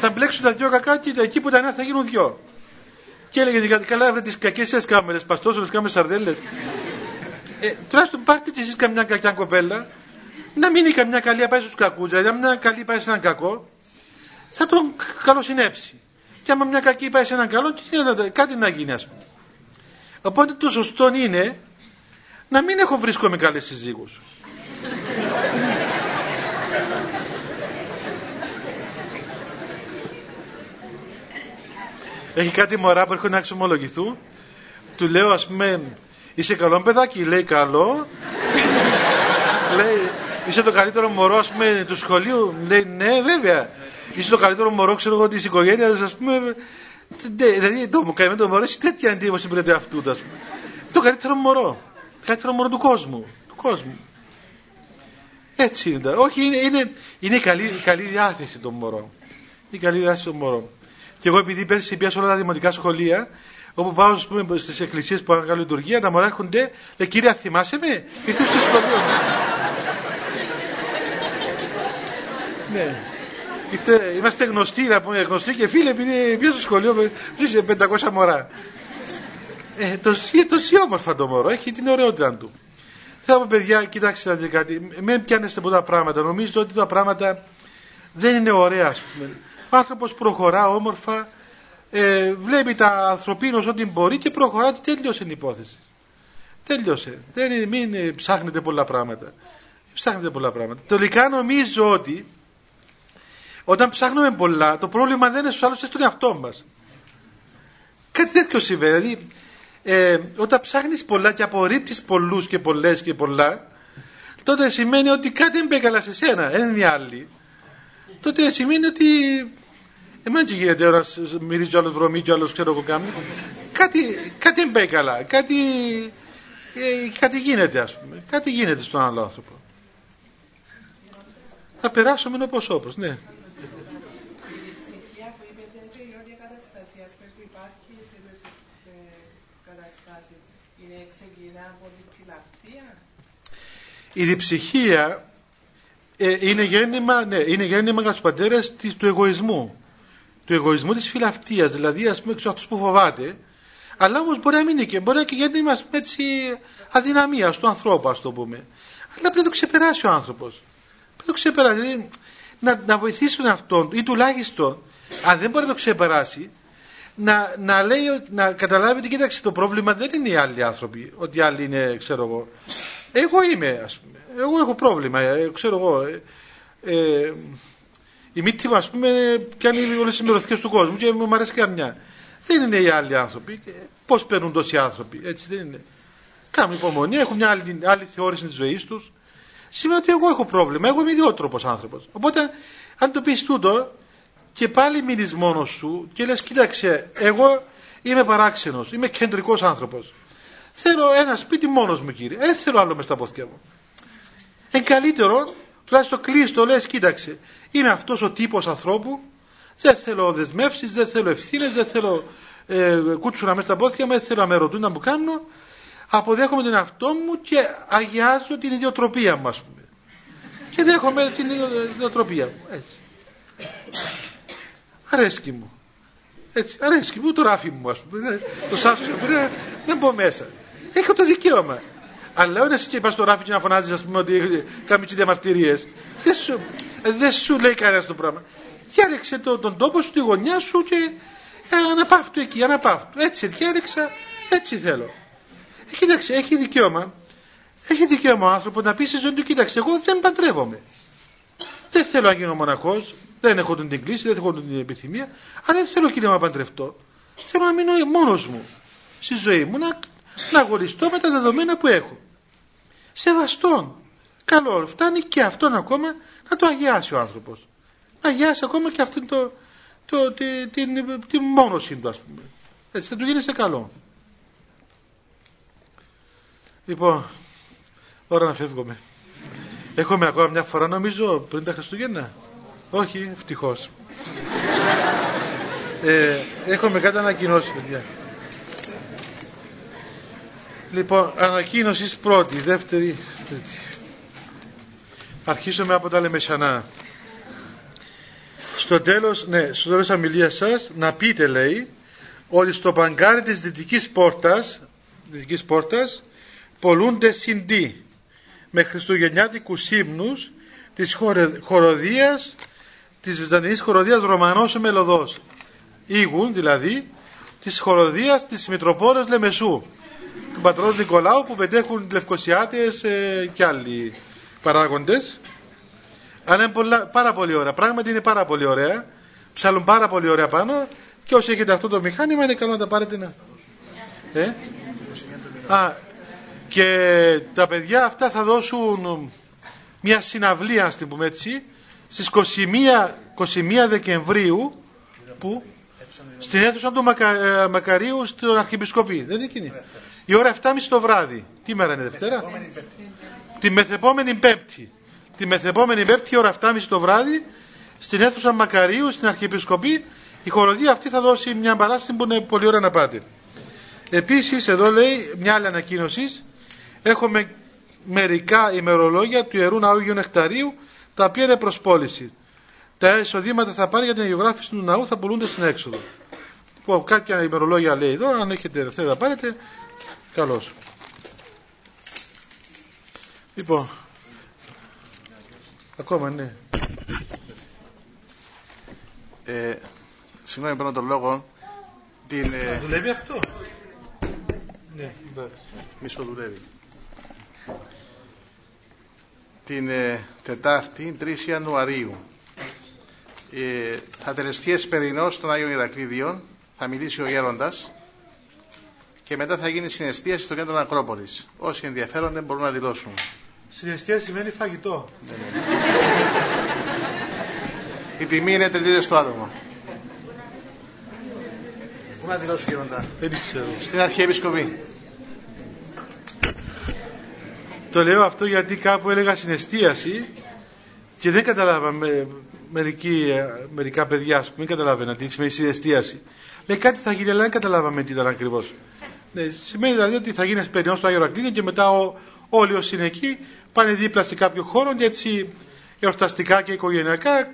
Θα μπλέξουν τα δυο κακά και εκεί που τα ένα θα γίνουν δυο. Και έλεγε γιατί καλά βρε τις κακές σας κάμερες, παστόσορε κάμερες σαρδέλες. Ε, τουλάχιστον πάρτε τη εσείς καμιά κακιά κοπέλα, να μείνει καμιά καλή πάει στους κακούς, δηλαδή αν μια καλή πάει σε έναν κακό, θα τον καλοσυνέψει. Και άμα μια κακή πάει σε έναν καλό, κάτι να γίνει, ας πούμε. Οπότε το σωστό είναι να μην έχω βρίσκω με καλές Έχει κάτι μωρά που έρχονται να εξομολογηθούν. Του λέω, ας πούμε, είσαι καλό παιδάκι, λέει καλό. λέει, είσαι το καλύτερο μωρό, ας πούμε, του σχολείου. Λέει, ναι, βέβαια. Είσαι το καλύτερο μωρό, ξέρω εγώ, της οικογένειας, ας πούμε. Δηλαδή, το μου κάνει το μωρό, έχει τέτοια εντύπωση πρέπει αυτού, ας πούμε. Το καλύτερο μωρό. Το καλύτερο μωρό του κόσμου. Του κόσμου. Έτσι είναι. Όχι, είναι, είναι, είναι η, καλή, η καλή διάθεση των μωρών. Η καλή διάθεση των μωρών. Και εγώ επειδή πέρσι πιάσω όλα τα δημοτικά σχολεία, όπου πάω στις εκκλησίες που κάνω λειτουργία, τα μωρά έρχονται, λέει κύριε, θυμάσαι με, ήρθες στο σχολείο. ναι. Είτε, είμαστε γνωστοί, να πούμε, γνωστοί και φίλοι, επειδή πιάσω στο σχολείο, με 500 μωρά. Ε, το, το όμορφα το μωρό, έχει την ωραιότητα του. Θέλω πω παιδιά, κοιτάξτε να δείτε κάτι, μην πιάνεστε από τα πράγματα. Νομίζω ότι τα πράγματα δεν είναι ωραία, ας πούμε. Ο άνθρωπος προχωρά όμορφα, ε, βλέπει τα ανθρωπίνω ό,τι μπορεί και προχωρά και τέλειωσε η υπόθεση. Τέλειωσε. Δεν, μην ψάχνετε πολλά πράγματα. Ψάχνετε πολλά πράγματα. Τελικά νομίζω ότι όταν ψάχνουμε πολλά, το πρόβλημα δεν είναι στους άλλους, είναι στον εαυτό μας. Κάτι τέτοιο συμβαίνει. Δηλαδή, ε, όταν ψάχνεις πολλά και απορρίπτεις πολλούς και πολλές και πολλά τότε σημαίνει ότι κάτι δεν πάει καλά σε σένα, δεν είναι οι άλλοι τότε σημαίνει ότι εμένα και γίνεται ώρα μυρίζει ο άλλος βρωμή και ο άλλος ξέρω εγώ κάνω κάτι, κάτι δεν πάει καλά. Κάτι, ε, κάτι γίνεται ας πούμε. Κάτι γίνεται στον άλλο άνθρωπο. Θα περάσουμε όπως όπως ναι. Η διψυχία ε, είναι γέννημα, ναι, είναι γέννημα για τους πατέρες του εγωισμού. Του εγωισμού της φιλαυτίας, δηλαδή ας πούμε αυτός που φοβάται, αλλά όμως μπορεί να μην είναι και, μπορεί να είναι και γέννημα ας πούμε, έτσι, αδυναμίας του ανθρώπου ας το πούμε. Αλλά πρέπει να το ξεπεράσει ο άνθρωπος. Πρέπει να το ξεπεράσει, δηλαδή, να, να βοηθήσει τον αυτόν ή τουλάχιστον, αν δεν μπορεί να το ξεπεράσει, να, να, λέει, να καταλάβει ότι κοίταξε το πρόβλημα δεν είναι οι άλλοι άνθρωποι, ότι οι άλλοι είναι, ξέρω εγώ. Εγώ είμαι, ας πούμε. Εγώ έχω πρόβλημα, ε, ξέρω εγώ. Ε, ε, η μύτη μου, ας πούμε, πιάνει όλες τις μυρωθικές του κόσμου και μου αρέσει καμιά. Δεν είναι οι άλλοι άνθρωποι. Πώς παίρνουν τόσοι άνθρωποι, έτσι δεν είναι. Κάνουν υπομονή, έχουν μια άλλη, άλλη θεώρηση της ζωής τους. Σημαίνει ότι εγώ έχω πρόβλημα, εγώ είμαι ιδιότροπος άνθρωπος. Οπότε, αν το πεις τούτο, και πάλι μείνεις μόνος σου και λες κοίταξε εγώ είμαι παράξενος, είμαι κεντρικός άνθρωπος θέλω ένα σπίτι μόνος μου κύριε δεν θέλω άλλο μες στα πόθηκια μου είναι καλύτερο τουλάχιστον κλείσει το λες κοίταξε είμαι αυτός ο τύπος ανθρώπου δεν θέλω δεσμεύσεις, δεν θέλω ευθύνες, δεν θέλω ε, κούτσουνα μέσα στα πόθηκια μου, δεν θέλω να με ρωτούν να μου κάνω. Αποδέχομαι τον εαυτό μου και αγιάζω την ιδιοτροπία μου, ας πούμε. Και δέχομαι την ιδιοτροπία μου. Έτσι αρέσκει μου. Έτσι, αρέσκει μου το ράφι μου, ας πούμε. Ναι. Το σάσο μου, ναι, δεν μπω μέσα. Έχω το δικαίωμα. Αλλά όχι εσύ και πα στο ράφι και να φωνάζεις, ας πούμε, ότι κάνει τι διαμαρτυρίες. Δεν σου, δεν σου λέει κανένας το πράγμα. Διάλεξε το, τον τόπο σου, τη γωνιά σου και ε, αναπαύτω εκεί, αναπαύτω. Έτσι διάλεξα, έτσι θέλω. Ε, κοίταξε, έχει δικαίωμα. Έχει δικαίωμα ο άνθρωπος να πει στη ζωή του, κοίταξε, εγώ δεν παντρεύομαι. Δεν θέλω να γίνω μοναχός, δεν έχω την κλίση, δεν έχω την επιθυμία, αλλά δεν θέλω κύριε να παντρευτώ. Θέλω να μείνω μόνος μου στη ζωή μου, να, να αγωνιστώ με τα δεδομένα που έχω. Σεβαστόν. Καλό, φτάνει και αυτόν ακόμα να το αγιάσει ο άνθρωπος. Να αγιάσει ακόμα και αυτήν το, το, την, την, την μόνωση του, ας πούμε. Έτσι θα του γίνει σε καλό. Λοιπόν, ώρα να φεύγουμε. Έχουμε ακόμα μια φορά νομίζω πριν τα Χριστούγεννα. Όχι, ευτυχώς. Ε, έχουμε κάτι ανακοινώσει, παιδιά. Λοιπόν, ανακοίνωσης πρώτη, δεύτερη, τρίτη. Αρχίσουμε από τα Λεμεσανά. Στο τέλος, ναι, στο τέλος της αμιλίας σας, να πείτε, λέει, ότι στο παγκάρι της δυτικής πόρτας, δυτικής πόρτας, πολλούνται συντή με χριστουγεννιάτικους ύμνους της χοροδίας της Βυζαντινής χοροδίας Ρωμανός Μελωδός ήγουν δηλαδή της χοροδίας της Μητροπόλεως Λεμεσού του πατρός Νικολάου που πετέχουν Λευκοσιάτες ε, και άλλοι παράγοντες αλλά είναι πολλά, πάρα πολύ ωραία πράγματι είναι πάρα πολύ ωραία ψάλουν πάρα πολύ ωραία πάνω και όσοι έχετε αυτό το μηχάνημα είναι καλό να τα πάρετε να... Ε; Α, και τα παιδιά αυτά θα δώσουν μια συναυλία, ας την πούμε έτσι, στις 21, 21 Δεκεμβρίου, που στην αίθουσα του Μακα, ε, Μακαρίου στον Αρχιεπισκοπή. Δεν είναι εκείνη; Η ώρα 7.30 το βράδυ. Τι μέρα είναι Δευτέρα; Τη μεθεπόμενη Πέμπτη. Τη μεθεπόμενη Πέμπτη, η ώρα 7.30 το βράδυ, στην αίθουσα Μακαρίου, στην Αρχιεπισκοπή, η χοροδία αυτή θα δώσει μια παράσταση που είναι πολύ ώρα να πάτε. Επίσης, εδώ λέει μια άλλη ανακοίνωση, έχουμε μερικά ημερολόγια του Ιερού Ναού Γιου Νεκταρίου τα οποία είναι προς πώληση. Τα εισοδήματα θα πάρει για την αγιογράφηση του ναού θα πουλούνται στην έξοδο. Λοιπόν, κάποια ημερολόγια λέει εδώ, αν έχετε θέλετε να πάρετε, καλώς. Λοιπόν, ακόμα ναι. Ε, συγγνώμη παίρνω τον λόγο. Την, ε... Δουλεύει αυτό; Ναι, Μισό δουλεύει την ε, Τετάρτη 3 Ιανουαρίου. Ε, θα τελεστεί εσπερινός στον Άγιο Ηρακλήδιο, θα μιλήσει ο Γέροντας και μετά θα γίνει συναισθίαση στο κέντρο Ακρόπολης. Όσοι ενδιαφέρονται μπορούν να δηλώσουν. Συναισθίαση σημαίνει φαγητό. Ναι, ναι. Η τιμή είναι τελείως στο άτομο. Πού να δηλώσουν Γέροντα. Δεν ξέρω. Στην Αρχιεπισκοπή. Το λέω αυτό γιατί κάπου έλεγα συναισθίαση και δεν καταλάβαμε μερικοί, μερικά παιδιά, που μην καταλάβαιναν τι σημαίνει συναισθίαση. Λέει κάτι θα γίνει, αλλά δεν καταλάβαμε τι ήταν ακριβώς. Ναι, σημαίνει δηλαδή ότι θα γίνεις εσπερινό στο Άγιο Ρακλίδιο και μετά ο, όλοι όσοι είναι εκεί πάνε δίπλα σε κάποιο χώρο και έτσι εορταστικά και οικογενειακά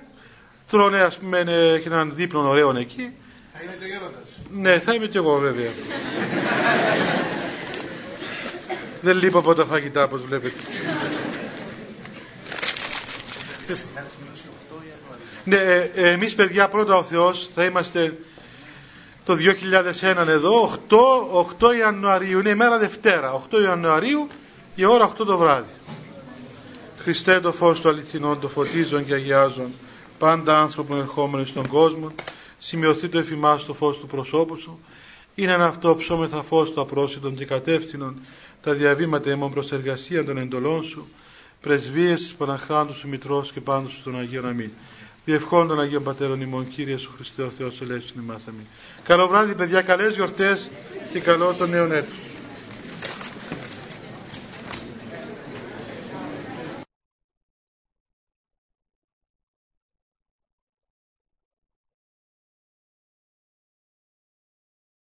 τρώνε, ας πούμε, έχει έναν δίπλο ωραίο εκεί. Θα είμαι και ο Γέροντας. Ναι, θα είμαι και εγώ βέβαια. Δεν λείπω από τα φαγητά, όπως βλέπετε. ναι, ε, ε, εμείς παιδιά πρώτα ο Θεός θα είμαστε το 2001 εδώ, 8, 8 Ιανουαρίου, είναι η μέρα Δευτέρα, 8 Ιανουαρίου, η ώρα 8 το βράδυ. Χριστέ το φως του αληθινών, το φωτίζον και αγιάζον, πάντα άνθρωπο ερχόμενο στον κόσμο, σημειωθεί το εφημάς το φως του προσώπου σου, είναι ένα αυτό ψώμεθα φως του απρόσιτων και κατεύθυνων, τα διαβήματα ημών προς εργασία των εντολών σου, πρεσβείες της Παναχράντου σου Μητρός και πάντως σου των Αγίων Αμήν. Διευχών των Αγίων Πατέρων ημών, Κύριε σου Χριστέ ο Θεός, ελέησον ημάς αμήν. Καλό βράδυ παιδιά, καλές γιορτές και καλό το νέο έτος.